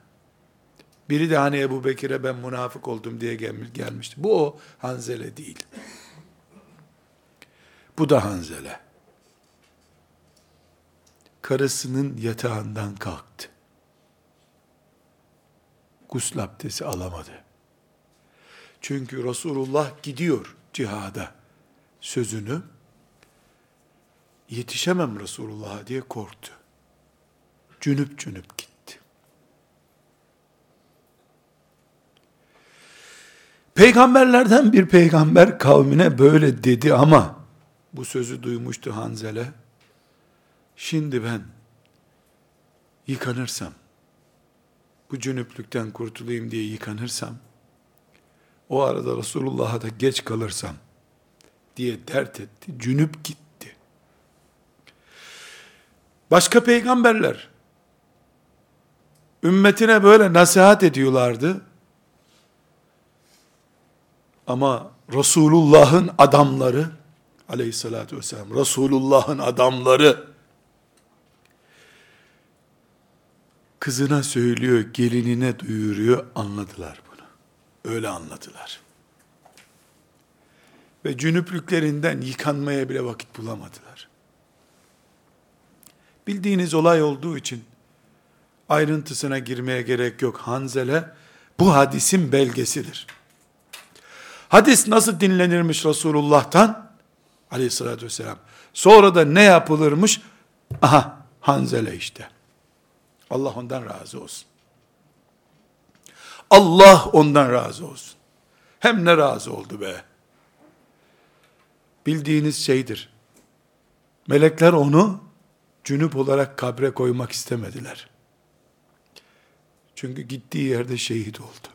Biri de hani Ebu Bekir'e ben münafık oldum diye gelmişti. Bu o hanzele değil. Bu da hanzele karısının yatağından kalktı. Gusül abdesti alamadı. Çünkü Resulullah gidiyor cihada sözünü yetişemem Resulullah'a diye korktu. Cünüp cünüp gitti. Peygamberlerden bir peygamber kavmine böyle dedi ama bu sözü duymuştu Hanzele Şimdi ben yıkanırsam, bu cünüplükten kurtulayım diye yıkanırsam, o arada Resulullah'a da geç kalırsam diye dert etti. Cünüp gitti. Başka peygamberler ümmetine böyle nasihat ediyorlardı. Ama Resulullah'ın adamları aleyhissalatü vesselam Resulullah'ın adamları kızına söylüyor, gelinine duyuruyor, anladılar bunu. Öyle anladılar. Ve cünüplüklerinden yıkanmaya bile vakit bulamadılar. Bildiğiniz olay olduğu için ayrıntısına girmeye gerek yok. Hanzele bu hadisin belgesidir. Hadis nasıl dinlenirmiş Resulullah'tan? Aleyhissalatü vesselam. Sonra da ne yapılırmış? Aha Hanzele işte. Allah ondan razı olsun. Allah ondan razı olsun. Hem ne razı oldu be. Bildiğiniz şeydir. Melekler onu cünüp olarak kabre koymak istemediler. Çünkü gittiği yerde şehit oldu.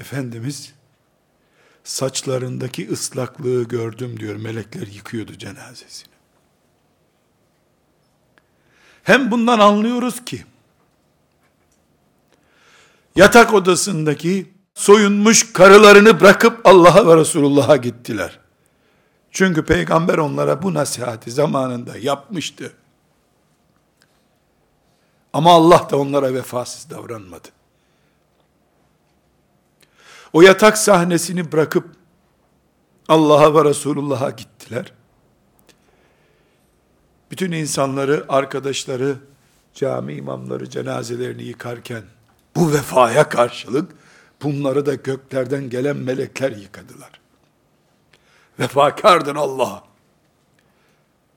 Efendimiz saçlarındaki ıslaklığı gördüm diyor. Melekler yıkıyordu cenazesini. Hem bundan anlıyoruz ki yatak odasındaki soyunmuş karılarını bırakıp Allah'a ve Resulullah'a gittiler. Çünkü peygamber onlara bu nasihati zamanında yapmıştı. Ama Allah da onlara vefasız davranmadı. O yatak sahnesini bırakıp Allah'a ve Resulullah'a gittiler. Bütün insanları, arkadaşları, cami imamları cenazelerini yıkarken bu vefaya karşılık bunları da göklerden gelen melekler yıkadılar. Vefakardır Allah.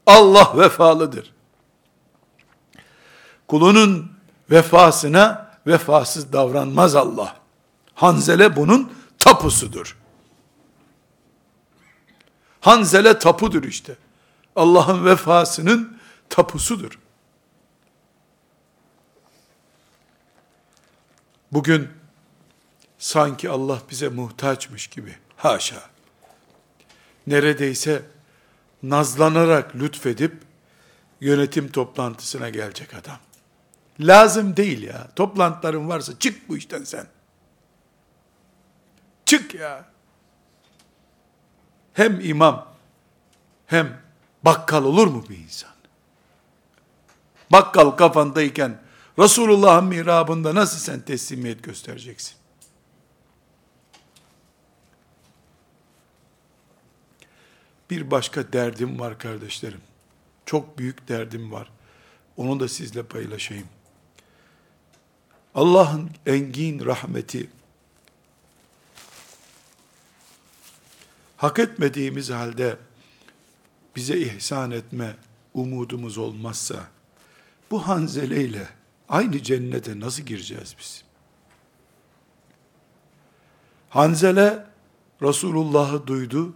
Allah vefalıdır. Kulunun vefasına vefasız davranmaz Allah. Hanzele bunun tapusudur. Hanzele tapudur işte. Allah'ın vefasının tapusudur. Bugün sanki Allah bize muhtaçmış gibi. Haşa. Neredeyse nazlanarak lütfedip yönetim toplantısına gelecek adam. Lazım değil ya. Toplantıların varsa çık bu işten sen. Çık ya. Hem imam hem bakkal olur mu bir insan? Bakkal kafandayken Resulullah'ın mihrabında nasıl sen teslimiyet göstereceksin? Bir başka derdim var kardeşlerim. Çok büyük derdim var. Onu da sizle paylaşayım. Allah'ın engin rahmeti hak etmediğimiz halde bize ihsan etme umudumuz olmazsa bu hanzeleyle aynı cennete nasıl gireceğiz biz? Hanzele Resulullah'ı duydu,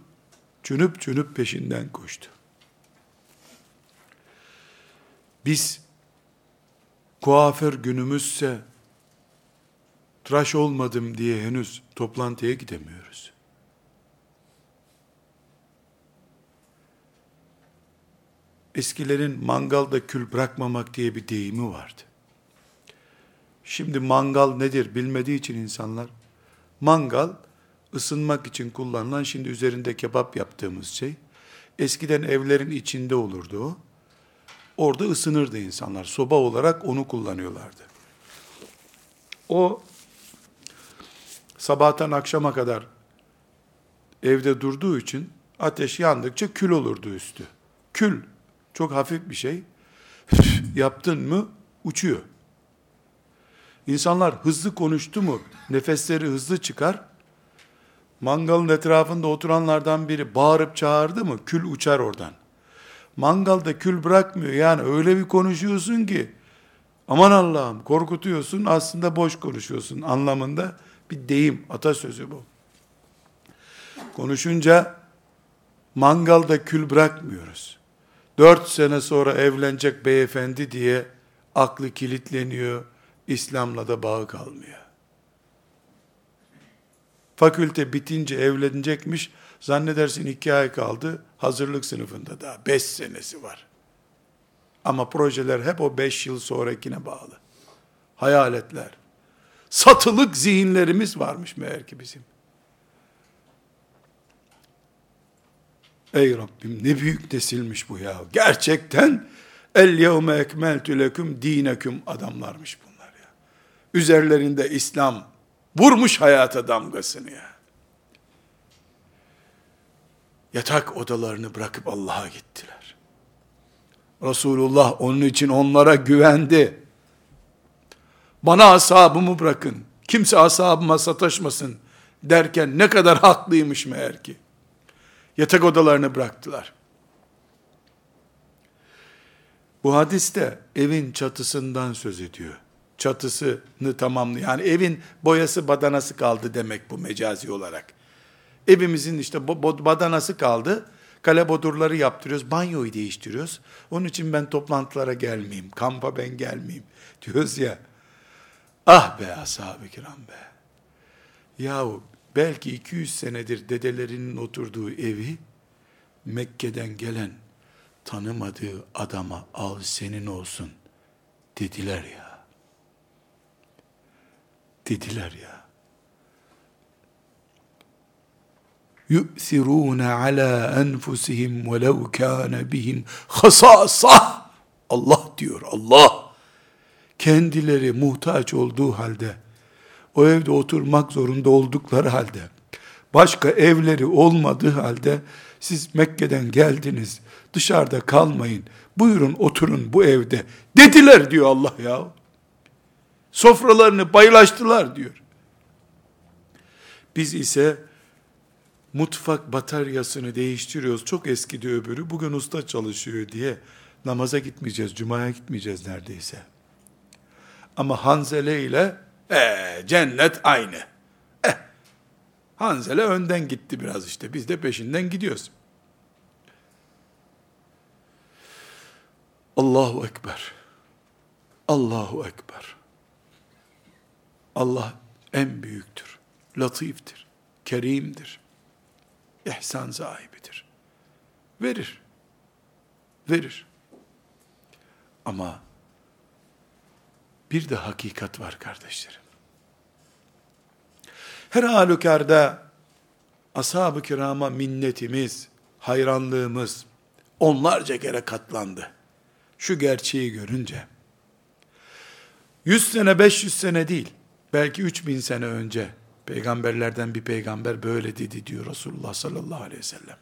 cünüp cünüp peşinden koştu. Biz kuaför günümüzse tıraş olmadım diye henüz toplantıya gidemiyoruz. Eskilerin mangalda kül bırakmamak diye bir deyimi vardı. Şimdi mangal nedir bilmediği için insanlar, mangal ısınmak için kullanılan şimdi üzerinde kebap yaptığımız şey. Eskiden evlerin içinde olurdu o. Orada ısınırdı insanlar. Soba olarak onu kullanıyorlardı. O sabahtan akşama kadar evde durduğu için ateş yandıkça kül olurdu üstü. Kül çok hafif bir şey. Yaptın mı uçuyor. İnsanlar hızlı konuştu mu nefesleri hızlı çıkar. Mangalın etrafında oturanlardan biri bağırıp çağırdı mı kül uçar oradan. Mangalda kül bırakmıyor. Yani öyle bir konuşuyorsun ki aman Allah'ım korkutuyorsun aslında boş konuşuyorsun anlamında bir deyim, atasözü bu. Konuşunca mangalda kül bırakmıyoruz. Dört sene sonra evlenecek beyefendi diye aklı kilitleniyor, İslam'la da bağı kalmıyor. Fakülte bitince evlenecekmiş, zannedersin iki ay kaldı, hazırlık sınıfında daha, beş senesi var. Ama projeler hep o beş yıl sonrakine bağlı. Hayaletler. Satılık zihinlerimiz varmış meğer ki bizim. Ey Rabbim ne büyük nesilmiş bu ya. Gerçekten el yevme ekmeltü leküm dineküm adamlarmış bunlar ya. Üzerlerinde İslam vurmuş hayata damgasını ya. Yatak odalarını bırakıp Allah'a gittiler. Resulullah onun için onlara güvendi. Bana ashabımı bırakın. Kimse ashabıma sataşmasın derken ne kadar haklıymış meğer ki. Yatak odalarını bıraktılar. Bu hadiste evin çatısından söz ediyor. Çatısını tamamlı. Yani evin boyası badanası kaldı demek bu mecazi olarak. Evimizin işte badanası kaldı. Kale bodurları yaptırıyoruz. Banyoyu değiştiriyoruz. Onun için ben toplantılara gelmeyeyim. Kampa ben gelmeyeyim. Diyoruz ya. Ah be ashab-ı kiram be. Yahu belki 200 senedir dedelerinin oturduğu evi Mekke'den gelen tanımadığı adama al senin olsun dediler ya. Dediler ya. yu'sirûne alâ enfusihim velev kâne bihim hasâsah. Allah diyor, Allah. Kendileri muhtaç olduğu halde, o evde oturmak zorunda oldukları halde, başka evleri olmadığı halde, siz Mekke'den geldiniz, dışarıda kalmayın, buyurun oturun bu evde, dediler diyor Allah ya. Sofralarını paylaştılar diyor. Biz ise, mutfak bataryasını değiştiriyoruz. Çok eskidi öbürü. Bugün usta çalışıyor diye namaza gitmeyeceğiz. Cuma'ya gitmeyeceğiz neredeyse. Ama Hanzele ile ee, cennet aynı. Eh, Hanzele önden gitti biraz işte. Biz de peşinden gidiyoruz. Allahu Ekber. Allahu Ekber. Allah en büyüktür. Latiftir. Kerimdir ihsan sahibidir. Verir. Verir. Ama bir de hakikat var kardeşlerim. Her halükarda ashab-ı kirama minnetimiz, hayranlığımız onlarca kere katlandı. Şu gerçeği görünce. 100 sene, 500 sene değil, belki 3000 sene önce Peygamberlerden bir peygamber böyle dedi diyor Resulullah sallallahu aleyhi ve sellem.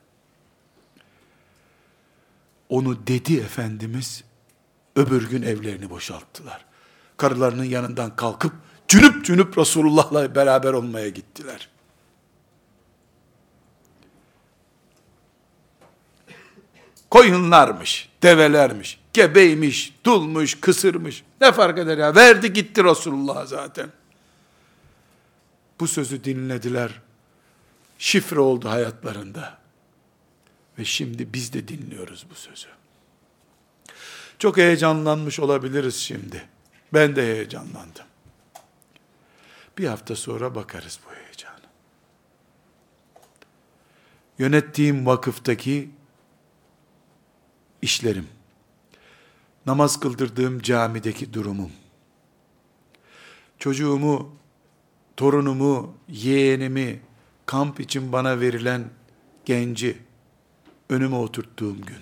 Onu dedi Efendimiz, öbür gün evlerini boşalttılar. Karılarının yanından kalkıp cünüp cünüp Resulullah'la beraber olmaya gittiler. Koyunlarmış, develermiş, gebeymiş, dulmuş, kısırmış. Ne fark eder ya? Verdi gitti Resulullah zaten. Bu sözü dinlediler. Şifre oldu hayatlarında. Ve şimdi biz de dinliyoruz bu sözü. Çok heyecanlanmış olabiliriz şimdi. Ben de heyecanlandım. Bir hafta sonra bakarız bu heyecana. Yönettiğim vakıftaki işlerim, namaz kıldırdığım camideki durumum, çocuğumu torunumu, yeğenimi, kamp için bana verilen genci önüme oturttuğum gün,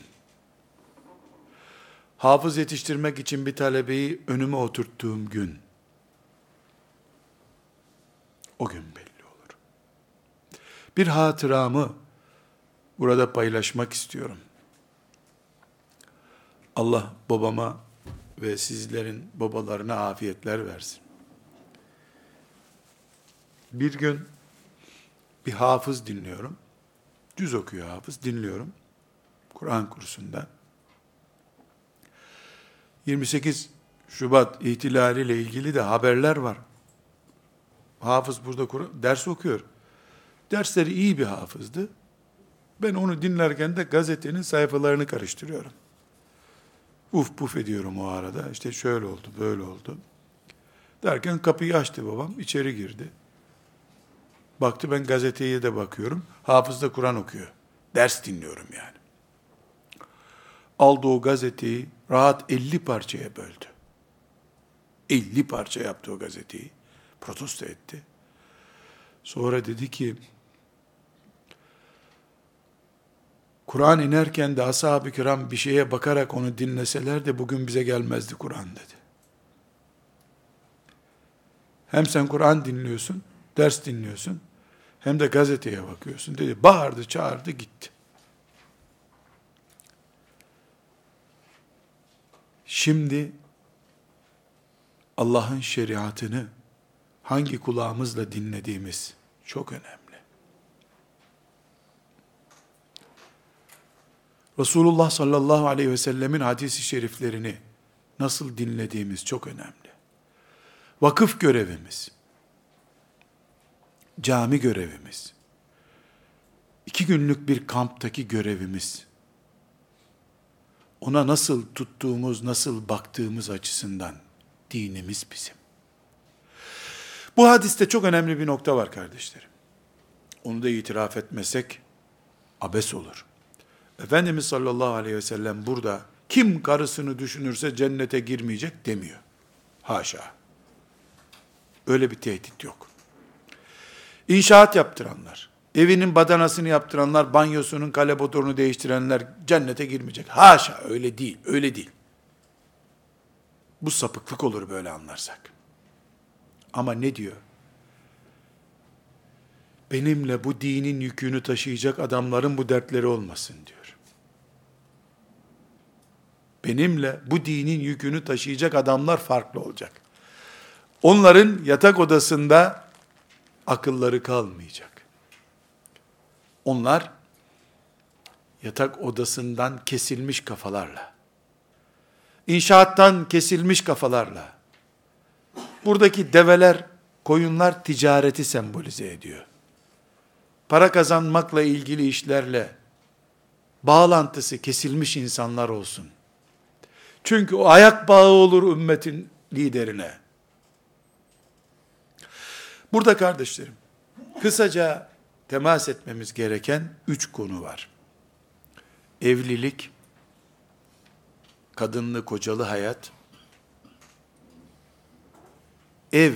hafız yetiştirmek için bir talebeyi önüme oturttuğum gün, o gün belli olur. Bir hatıramı burada paylaşmak istiyorum. Allah babama ve sizlerin babalarına afiyetler versin. Bir gün bir hafız dinliyorum. Düz okuyor hafız, dinliyorum. Kur'an kursunda. 28 Şubat ihtilali ile ilgili de haberler var. Hafız burada ders okuyor. Dersleri iyi bir hafızdı. Ben onu dinlerken de gazetenin sayfalarını karıştırıyorum. Uf puf ediyorum o arada. İşte şöyle oldu, böyle oldu. Derken kapıyı açtı babam, içeri girdi. Baktı ben gazeteye de bakıyorum. Hafız da Kur'an okuyor. Ders dinliyorum yani. Aldı o gazeteyi rahat 50 parçaya böldü. 50 parça yaptı o gazeteyi. Protesto etti. Sonra dedi ki Kur'an inerken de ashab-ı kiram bir şeye bakarak onu dinleseler de bugün bize gelmezdi Kur'an dedi. Hem sen Kur'an dinliyorsun, ders dinliyorsun, hem de gazeteye bakıyorsun dedi. Bağırdı, çağırdı, gitti. Şimdi Allah'ın şeriatını hangi kulağımızla dinlediğimiz çok önemli. Resulullah sallallahu aleyhi ve sellemin hadisi şeriflerini nasıl dinlediğimiz çok önemli. Vakıf görevimiz, cami görevimiz, iki günlük bir kamptaki görevimiz, ona nasıl tuttuğumuz, nasıl baktığımız açısından dinimiz bizim. Bu hadiste çok önemli bir nokta var kardeşlerim. Onu da itiraf etmesek abes olur. Efendimiz sallallahu aleyhi ve sellem burada kim karısını düşünürse cennete girmeyecek demiyor. Haşa. Öyle bir tehdit yok. İnşaat yaptıranlar, evinin badanasını yaptıranlar, banyosunun kale motorunu değiştirenler cennete girmeyecek. Haşa öyle değil, öyle değil. Bu sapıklık olur böyle anlarsak. Ama ne diyor? Benimle bu dinin yükünü taşıyacak adamların bu dertleri olmasın diyor. Benimle bu dinin yükünü taşıyacak adamlar farklı olacak. Onların yatak odasında akılları kalmayacak. Onlar yatak odasından kesilmiş kafalarla, inşaattan kesilmiş kafalarla, buradaki develer, koyunlar ticareti sembolize ediyor. Para kazanmakla ilgili işlerle bağlantısı kesilmiş insanlar olsun. Çünkü o ayak bağı olur ümmetin liderine. Burada kardeşlerim, kısaca temas etmemiz gereken üç konu var. Evlilik, kadınlı kocalı hayat, ev,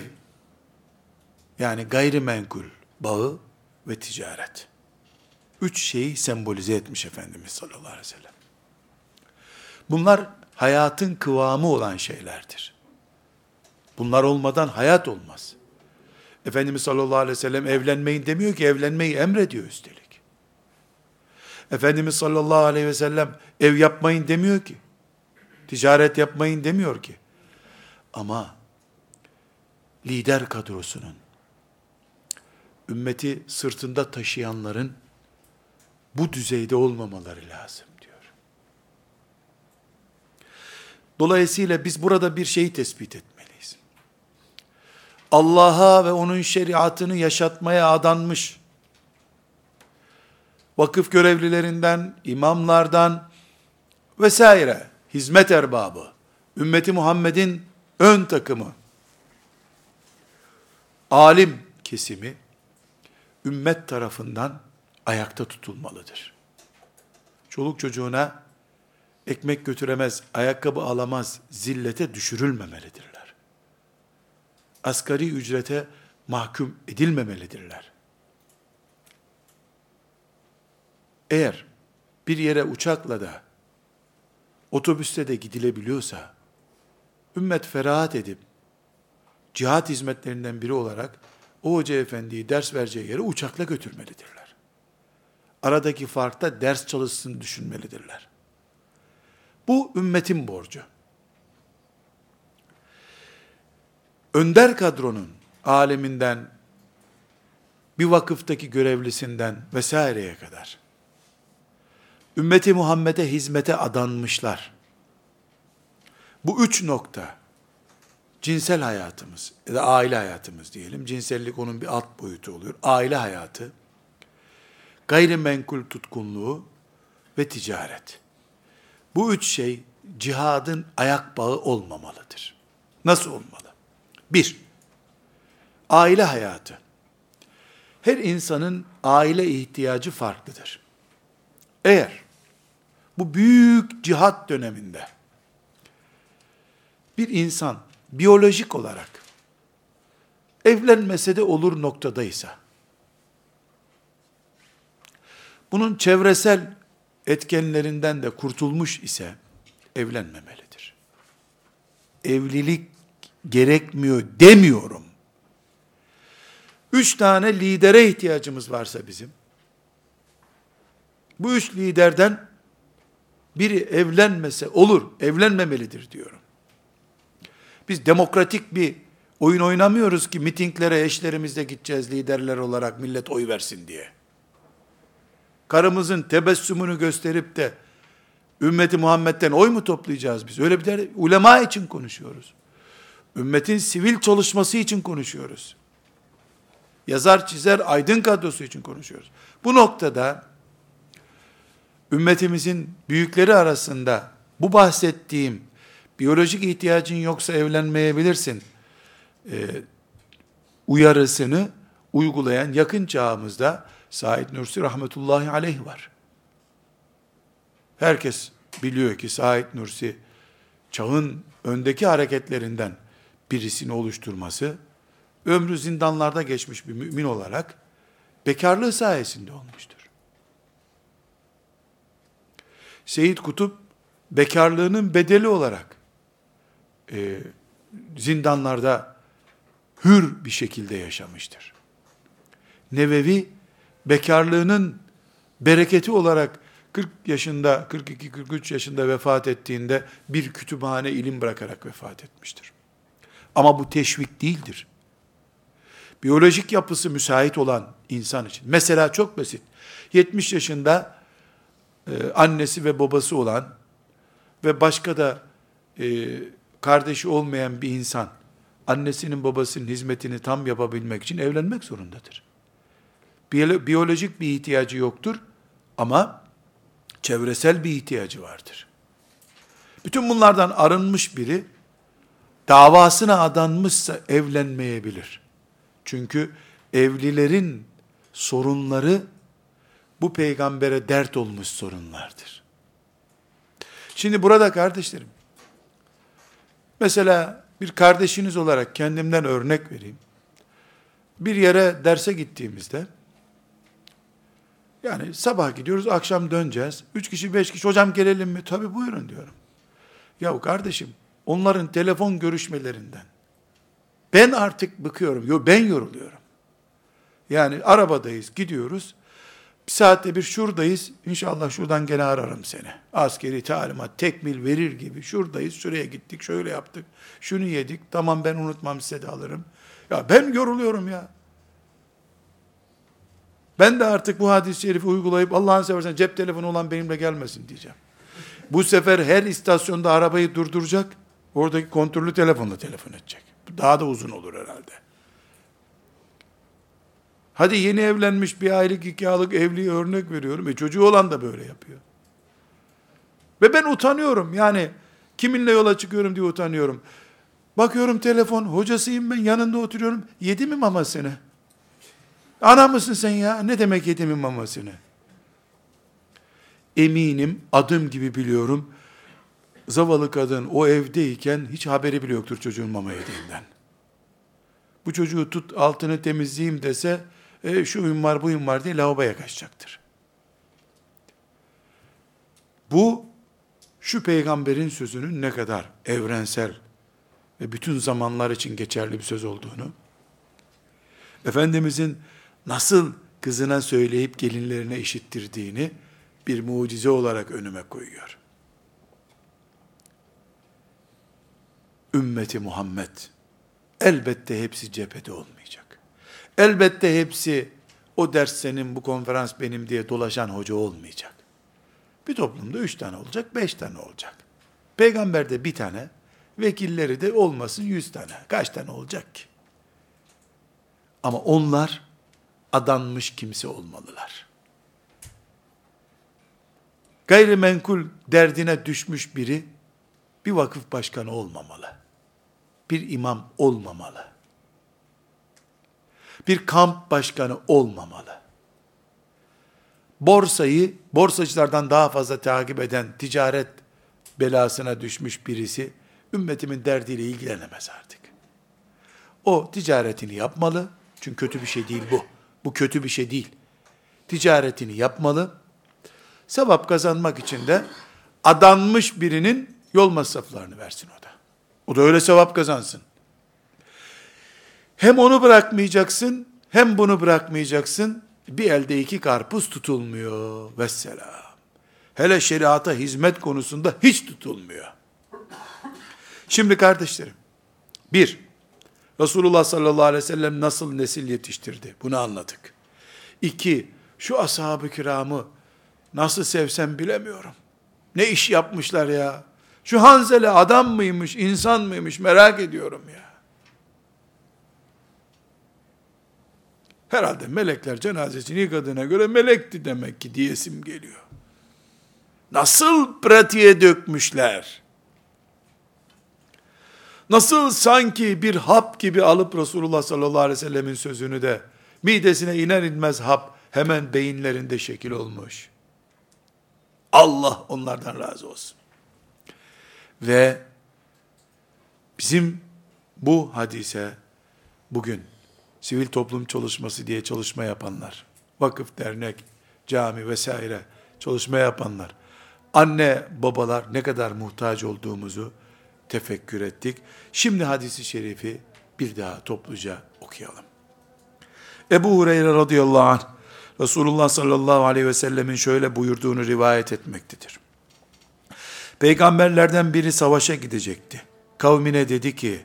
yani gayrimenkul bağı ve ticaret. Üç şeyi sembolize etmiş Efendimiz sallallahu aleyhi ve sellem. Bunlar hayatın kıvamı olan şeylerdir. Bunlar olmadan hayat olmaz. Efendimiz sallallahu aleyhi ve sellem evlenmeyin demiyor ki evlenmeyi emrediyor üstelik. Efendimiz sallallahu aleyhi ve sellem ev yapmayın demiyor ki. Ticaret yapmayın demiyor ki. Ama lider kadrosunun ümmeti sırtında taşıyanların bu düzeyde olmamaları lazım diyor. Dolayısıyla biz burada bir şeyi tespit etmeliyiz. Allah'a ve onun şeriatını yaşatmaya adanmış vakıf görevlilerinden, imamlardan vesaire hizmet erbabı, ümmeti Muhammed'in ön takımı, alim kesimi, ümmet tarafından ayakta tutulmalıdır. Çoluk çocuğuna ekmek götüremez, ayakkabı alamaz, zillete düşürülmemelidirler. Asgari ücrete mahkum edilmemelidirler. Eğer bir yere uçakla da, otobüste de gidilebiliyorsa, ümmet ferahat edip, cihat hizmetlerinden biri olarak, o hoca efendiyi ders vereceği yere uçakla götürmelidirler. Aradaki farkta ders çalışsın düşünmelidirler. Bu ümmetin borcu. Önder kadronun aleminden, bir vakıftaki görevlisinden vesaireye kadar ümmeti Muhammed'e hizmete adanmışlar. Bu üç nokta cinsel hayatımız ya da aile hayatımız diyelim. Cinsellik onun bir alt boyutu oluyor. Aile hayatı, gayrimenkul tutkunluğu ve ticaret. Bu üç şey cihadın ayak bağı olmamalıdır. Nasıl olmalı? Bir, aile hayatı. Her insanın aile ihtiyacı farklıdır. Eğer bu büyük cihat döneminde bir insan biyolojik olarak evlenmese de olur noktadaysa, bunun çevresel etkenlerinden de kurtulmuş ise evlenmemelidir. Evlilik gerekmiyor demiyorum. Üç tane lidere ihtiyacımız varsa bizim, bu üç liderden biri evlenmese olur, evlenmemelidir diyorum. Biz demokratik bir oyun oynamıyoruz ki mitinglere eşlerimizle gideceğiz liderler olarak millet oy versin diye. Karımızın tebessümünü gösterip de ümmeti Muhammed'den oy mu toplayacağız biz? Öyle bir der, ulema için konuşuyoruz. Ümmetin sivil çalışması için konuşuyoruz. Yazar, çizer, aydın kadrosu için konuşuyoruz. Bu noktada ümmetimizin büyükleri arasında bu bahsettiğim biyolojik ihtiyacın yoksa evlenmeyebilirsin e, uyarısını uygulayan yakın çağımızda Said Nursi rahmetullahi aleyh var. Herkes biliyor ki Said Nursi çağın öndeki hareketlerinden birisini oluşturması ömrü zindanlarda geçmiş bir mümin olarak bekarlığı sayesinde olmuştur. Seyit Kutup bekarlığının bedeli olarak e, zindanlarda hür bir şekilde yaşamıştır. Nevevi bekarlığının bereketi olarak 40 yaşında, 42-43 yaşında vefat ettiğinde bir kütüphane ilim bırakarak vefat etmiştir. Ama bu teşvik değildir. Biyolojik yapısı müsait olan insan için. Mesela çok basit. 70 yaşında e, annesi ve babası olan ve başka da e, kardeşi olmayan bir insan annesinin babasının hizmetini tam yapabilmek için evlenmek zorundadır. Biyolojik bir ihtiyacı yoktur ama çevresel bir ihtiyacı vardır. Bütün bunlardan arınmış biri davasına adanmışsa evlenmeyebilir. Çünkü evlilerin sorunları bu peygambere dert olmuş sorunlardır. Şimdi burada kardeşlerim, mesela bir kardeşiniz olarak kendimden örnek vereyim. Bir yere derse gittiğimizde, yani sabah gidiyoruz, akşam döneceğiz. Üç kişi, beş kişi, hocam gelelim mi? Tabi buyurun diyorum. Ya kardeşim, onların telefon görüşmelerinden, ben artık bıkıyorum, yo ben yoruluyorum. Yani arabadayız, gidiyoruz. Bir saatte bir şuradayız. İnşallah şuradan gene ararım seni. Askeri talimat, tekmil verir gibi. Şuradayız, şuraya gittik, şöyle yaptık. Şunu yedik. Tamam ben unutmam size de alırım. Ya ben yoruluyorum ya. Ben de artık bu hadis-i şerifi uygulayıp Allah'ın seversen cep telefonu olan benimle gelmesin diyeceğim. Bu sefer her istasyonda arabayı durduracak. Oradaki kontrollü telefonla telefon edecek. Daha da uzun olur herhalde. Hadi yeni evlenmiş bir aylık iki aylık evliye örnek veriyorum. E çocuğu olan da böyle yapıyor. Ve ben utanıyorum. Yani kiminle yola çıkıyorum diye utanıyorum. Bakıyorum telefon, hocasıyım ben yanında oturuyorum. Yedi mi mamasını? Ana mısın sen ya? Ne demek yedi mi mamasını? Eminim, adım gibi biliyorum. Zavallı kadın o evdeyken hiç haberi bile yoktur çocuğun mama yediğinden. Bu çocuğu tut altını temizleyeyim dese e, şu ün var bu ün var diye lavaboya kaçacaktır. Bu şu peygamberin sözünün ne kadar evrensel ve bütün zamanlar için geçerli bir söz olduğunu, Efendimizin nasıl kızına söyleyip gelinlerine işittirdiğini bir mucize olarak önüme koyuyor. Ümmeti Muhammed elbette hepsi cephede olmayacak. Elbette hepsi o ders senin, bu konferans benim diye dolaşan hoca olmayacak. Bir toplumda üç tane olacak, beş tane olacak. Peygamberde bir tane, vekilleri de olmasın yüz tane. Kaç tane olacak ki? Ama onlar adanmış kimse olmalılar. Gayrimenkul derdine düşmüş biri bir vakıf başkanı olmamalı. Bir imam olmamalı bir kamp başkanı olmamalı. Borsayı borsacılardan daha fazla takip eden ticaret belasına düşmüş birisi ümmetimin derdiyle ilgilenemez artık. O ticaretini yapmalı. Çünkü kötü bir şey değil bu. Bu kötü bir şey değil. Ticaretini yapmalı. Sevap kazanmak için de adanmış birinin yol masraflarını versin o. O da öyle sevap kazansın. Hem onu bırakmayacaksın, hem bunu bırakmayacaksın. Bir elde iki karpuz tutulmuyor. Vesselam. Hele şeriata hizmet konusunda hiç tutulmuyor. Şimdi kardeşlerim, bir, Resulullah sallallahu aleyhi ve sellem nasıl nesil yetiştirdi? Bunu anladık. İki, şu ashab-ı kiramı nasıl sevsem bilemiyorum. Ne iş yapmışlar ya. Şu Hanzele adam mıymış, insan mıymış merak ediyorum ya. Herhalde melekler cenazesini yıkadığına göre melekti demek ki diyesim geliyor. Nasıl pratiğe dökmüşler. Nasıl sanki bir hap gibi alıp Resulullah sallallahu aleyhi ve sellemin sözünü de midesine iner inmez hap hemen beyinlerinde şekil olmuş. Allah onlardan razı olsun. Ve bizim bu hadise bugün sivil toplum çalışması diye çalışma yapanlar, vakıf, dernek, cami vesaire çalışma yapanlar, anne babalar ne kadar muhtaç olduğumuzu tefekkür ettik. Şimdi hadisi şerifi bir daha topluca okuyalım. Ebu Hureyre radıyallahu anh Resulullah sallallahu aleyhi ve sellemin şöyle buyurduğunu rivayet etmektedir. Peygamberlerden biri savaşa gidecekti. Kavmine dedi ki,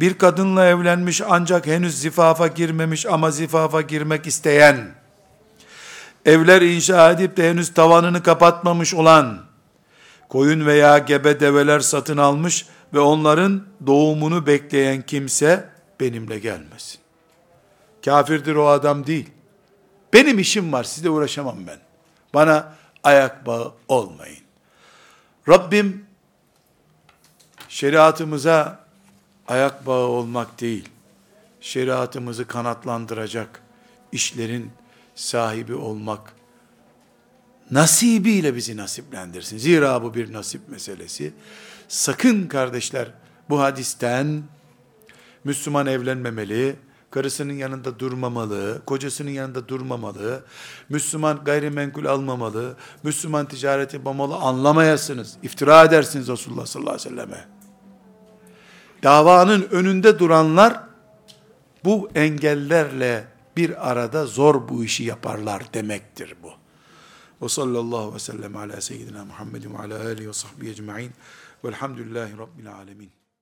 bir kadınla evlenmiş ancak henüz zifafa girmemiş ama zifafa girmek isteyen, evler inşa edip de henüz tavanını kapatmamış olan, koyun veya gebe develer satın almış ve onların doğumunu bekleyen kimse benimle gelmesin. Kafirdir o adam değil. Benim işim var, sizle uğraşamam ben. Bana ayak bağı olmayın. Rabbim şeriatımıza ayak bağı olmak değil, şeriatımızı kanatlandıracak işlerin sahibi olmak nasibiyle bizi nasiplendirsin. Zira bu bir nasip meselesi. Sakın kardeşler bu hadisten Müslüman evlenmemeli, karısının yanında durmamalı, kocasının yanında durmamalı, Müslüman gayrimenkul almamalı, Müslüman ticaret yapmamalı anlamayasınız. İftira edersiniz Resulullah sallallahu aleyhi ve selleme. Davanın önünde duranlar bu engellerle bir arada zor bu işi yaparlar demektir bu. Ve sallallahu ve sellem ala seyyidina Muhammedin ve ala alihi ve sahbihi ecma'in velhamdülillahi rabbil alemin.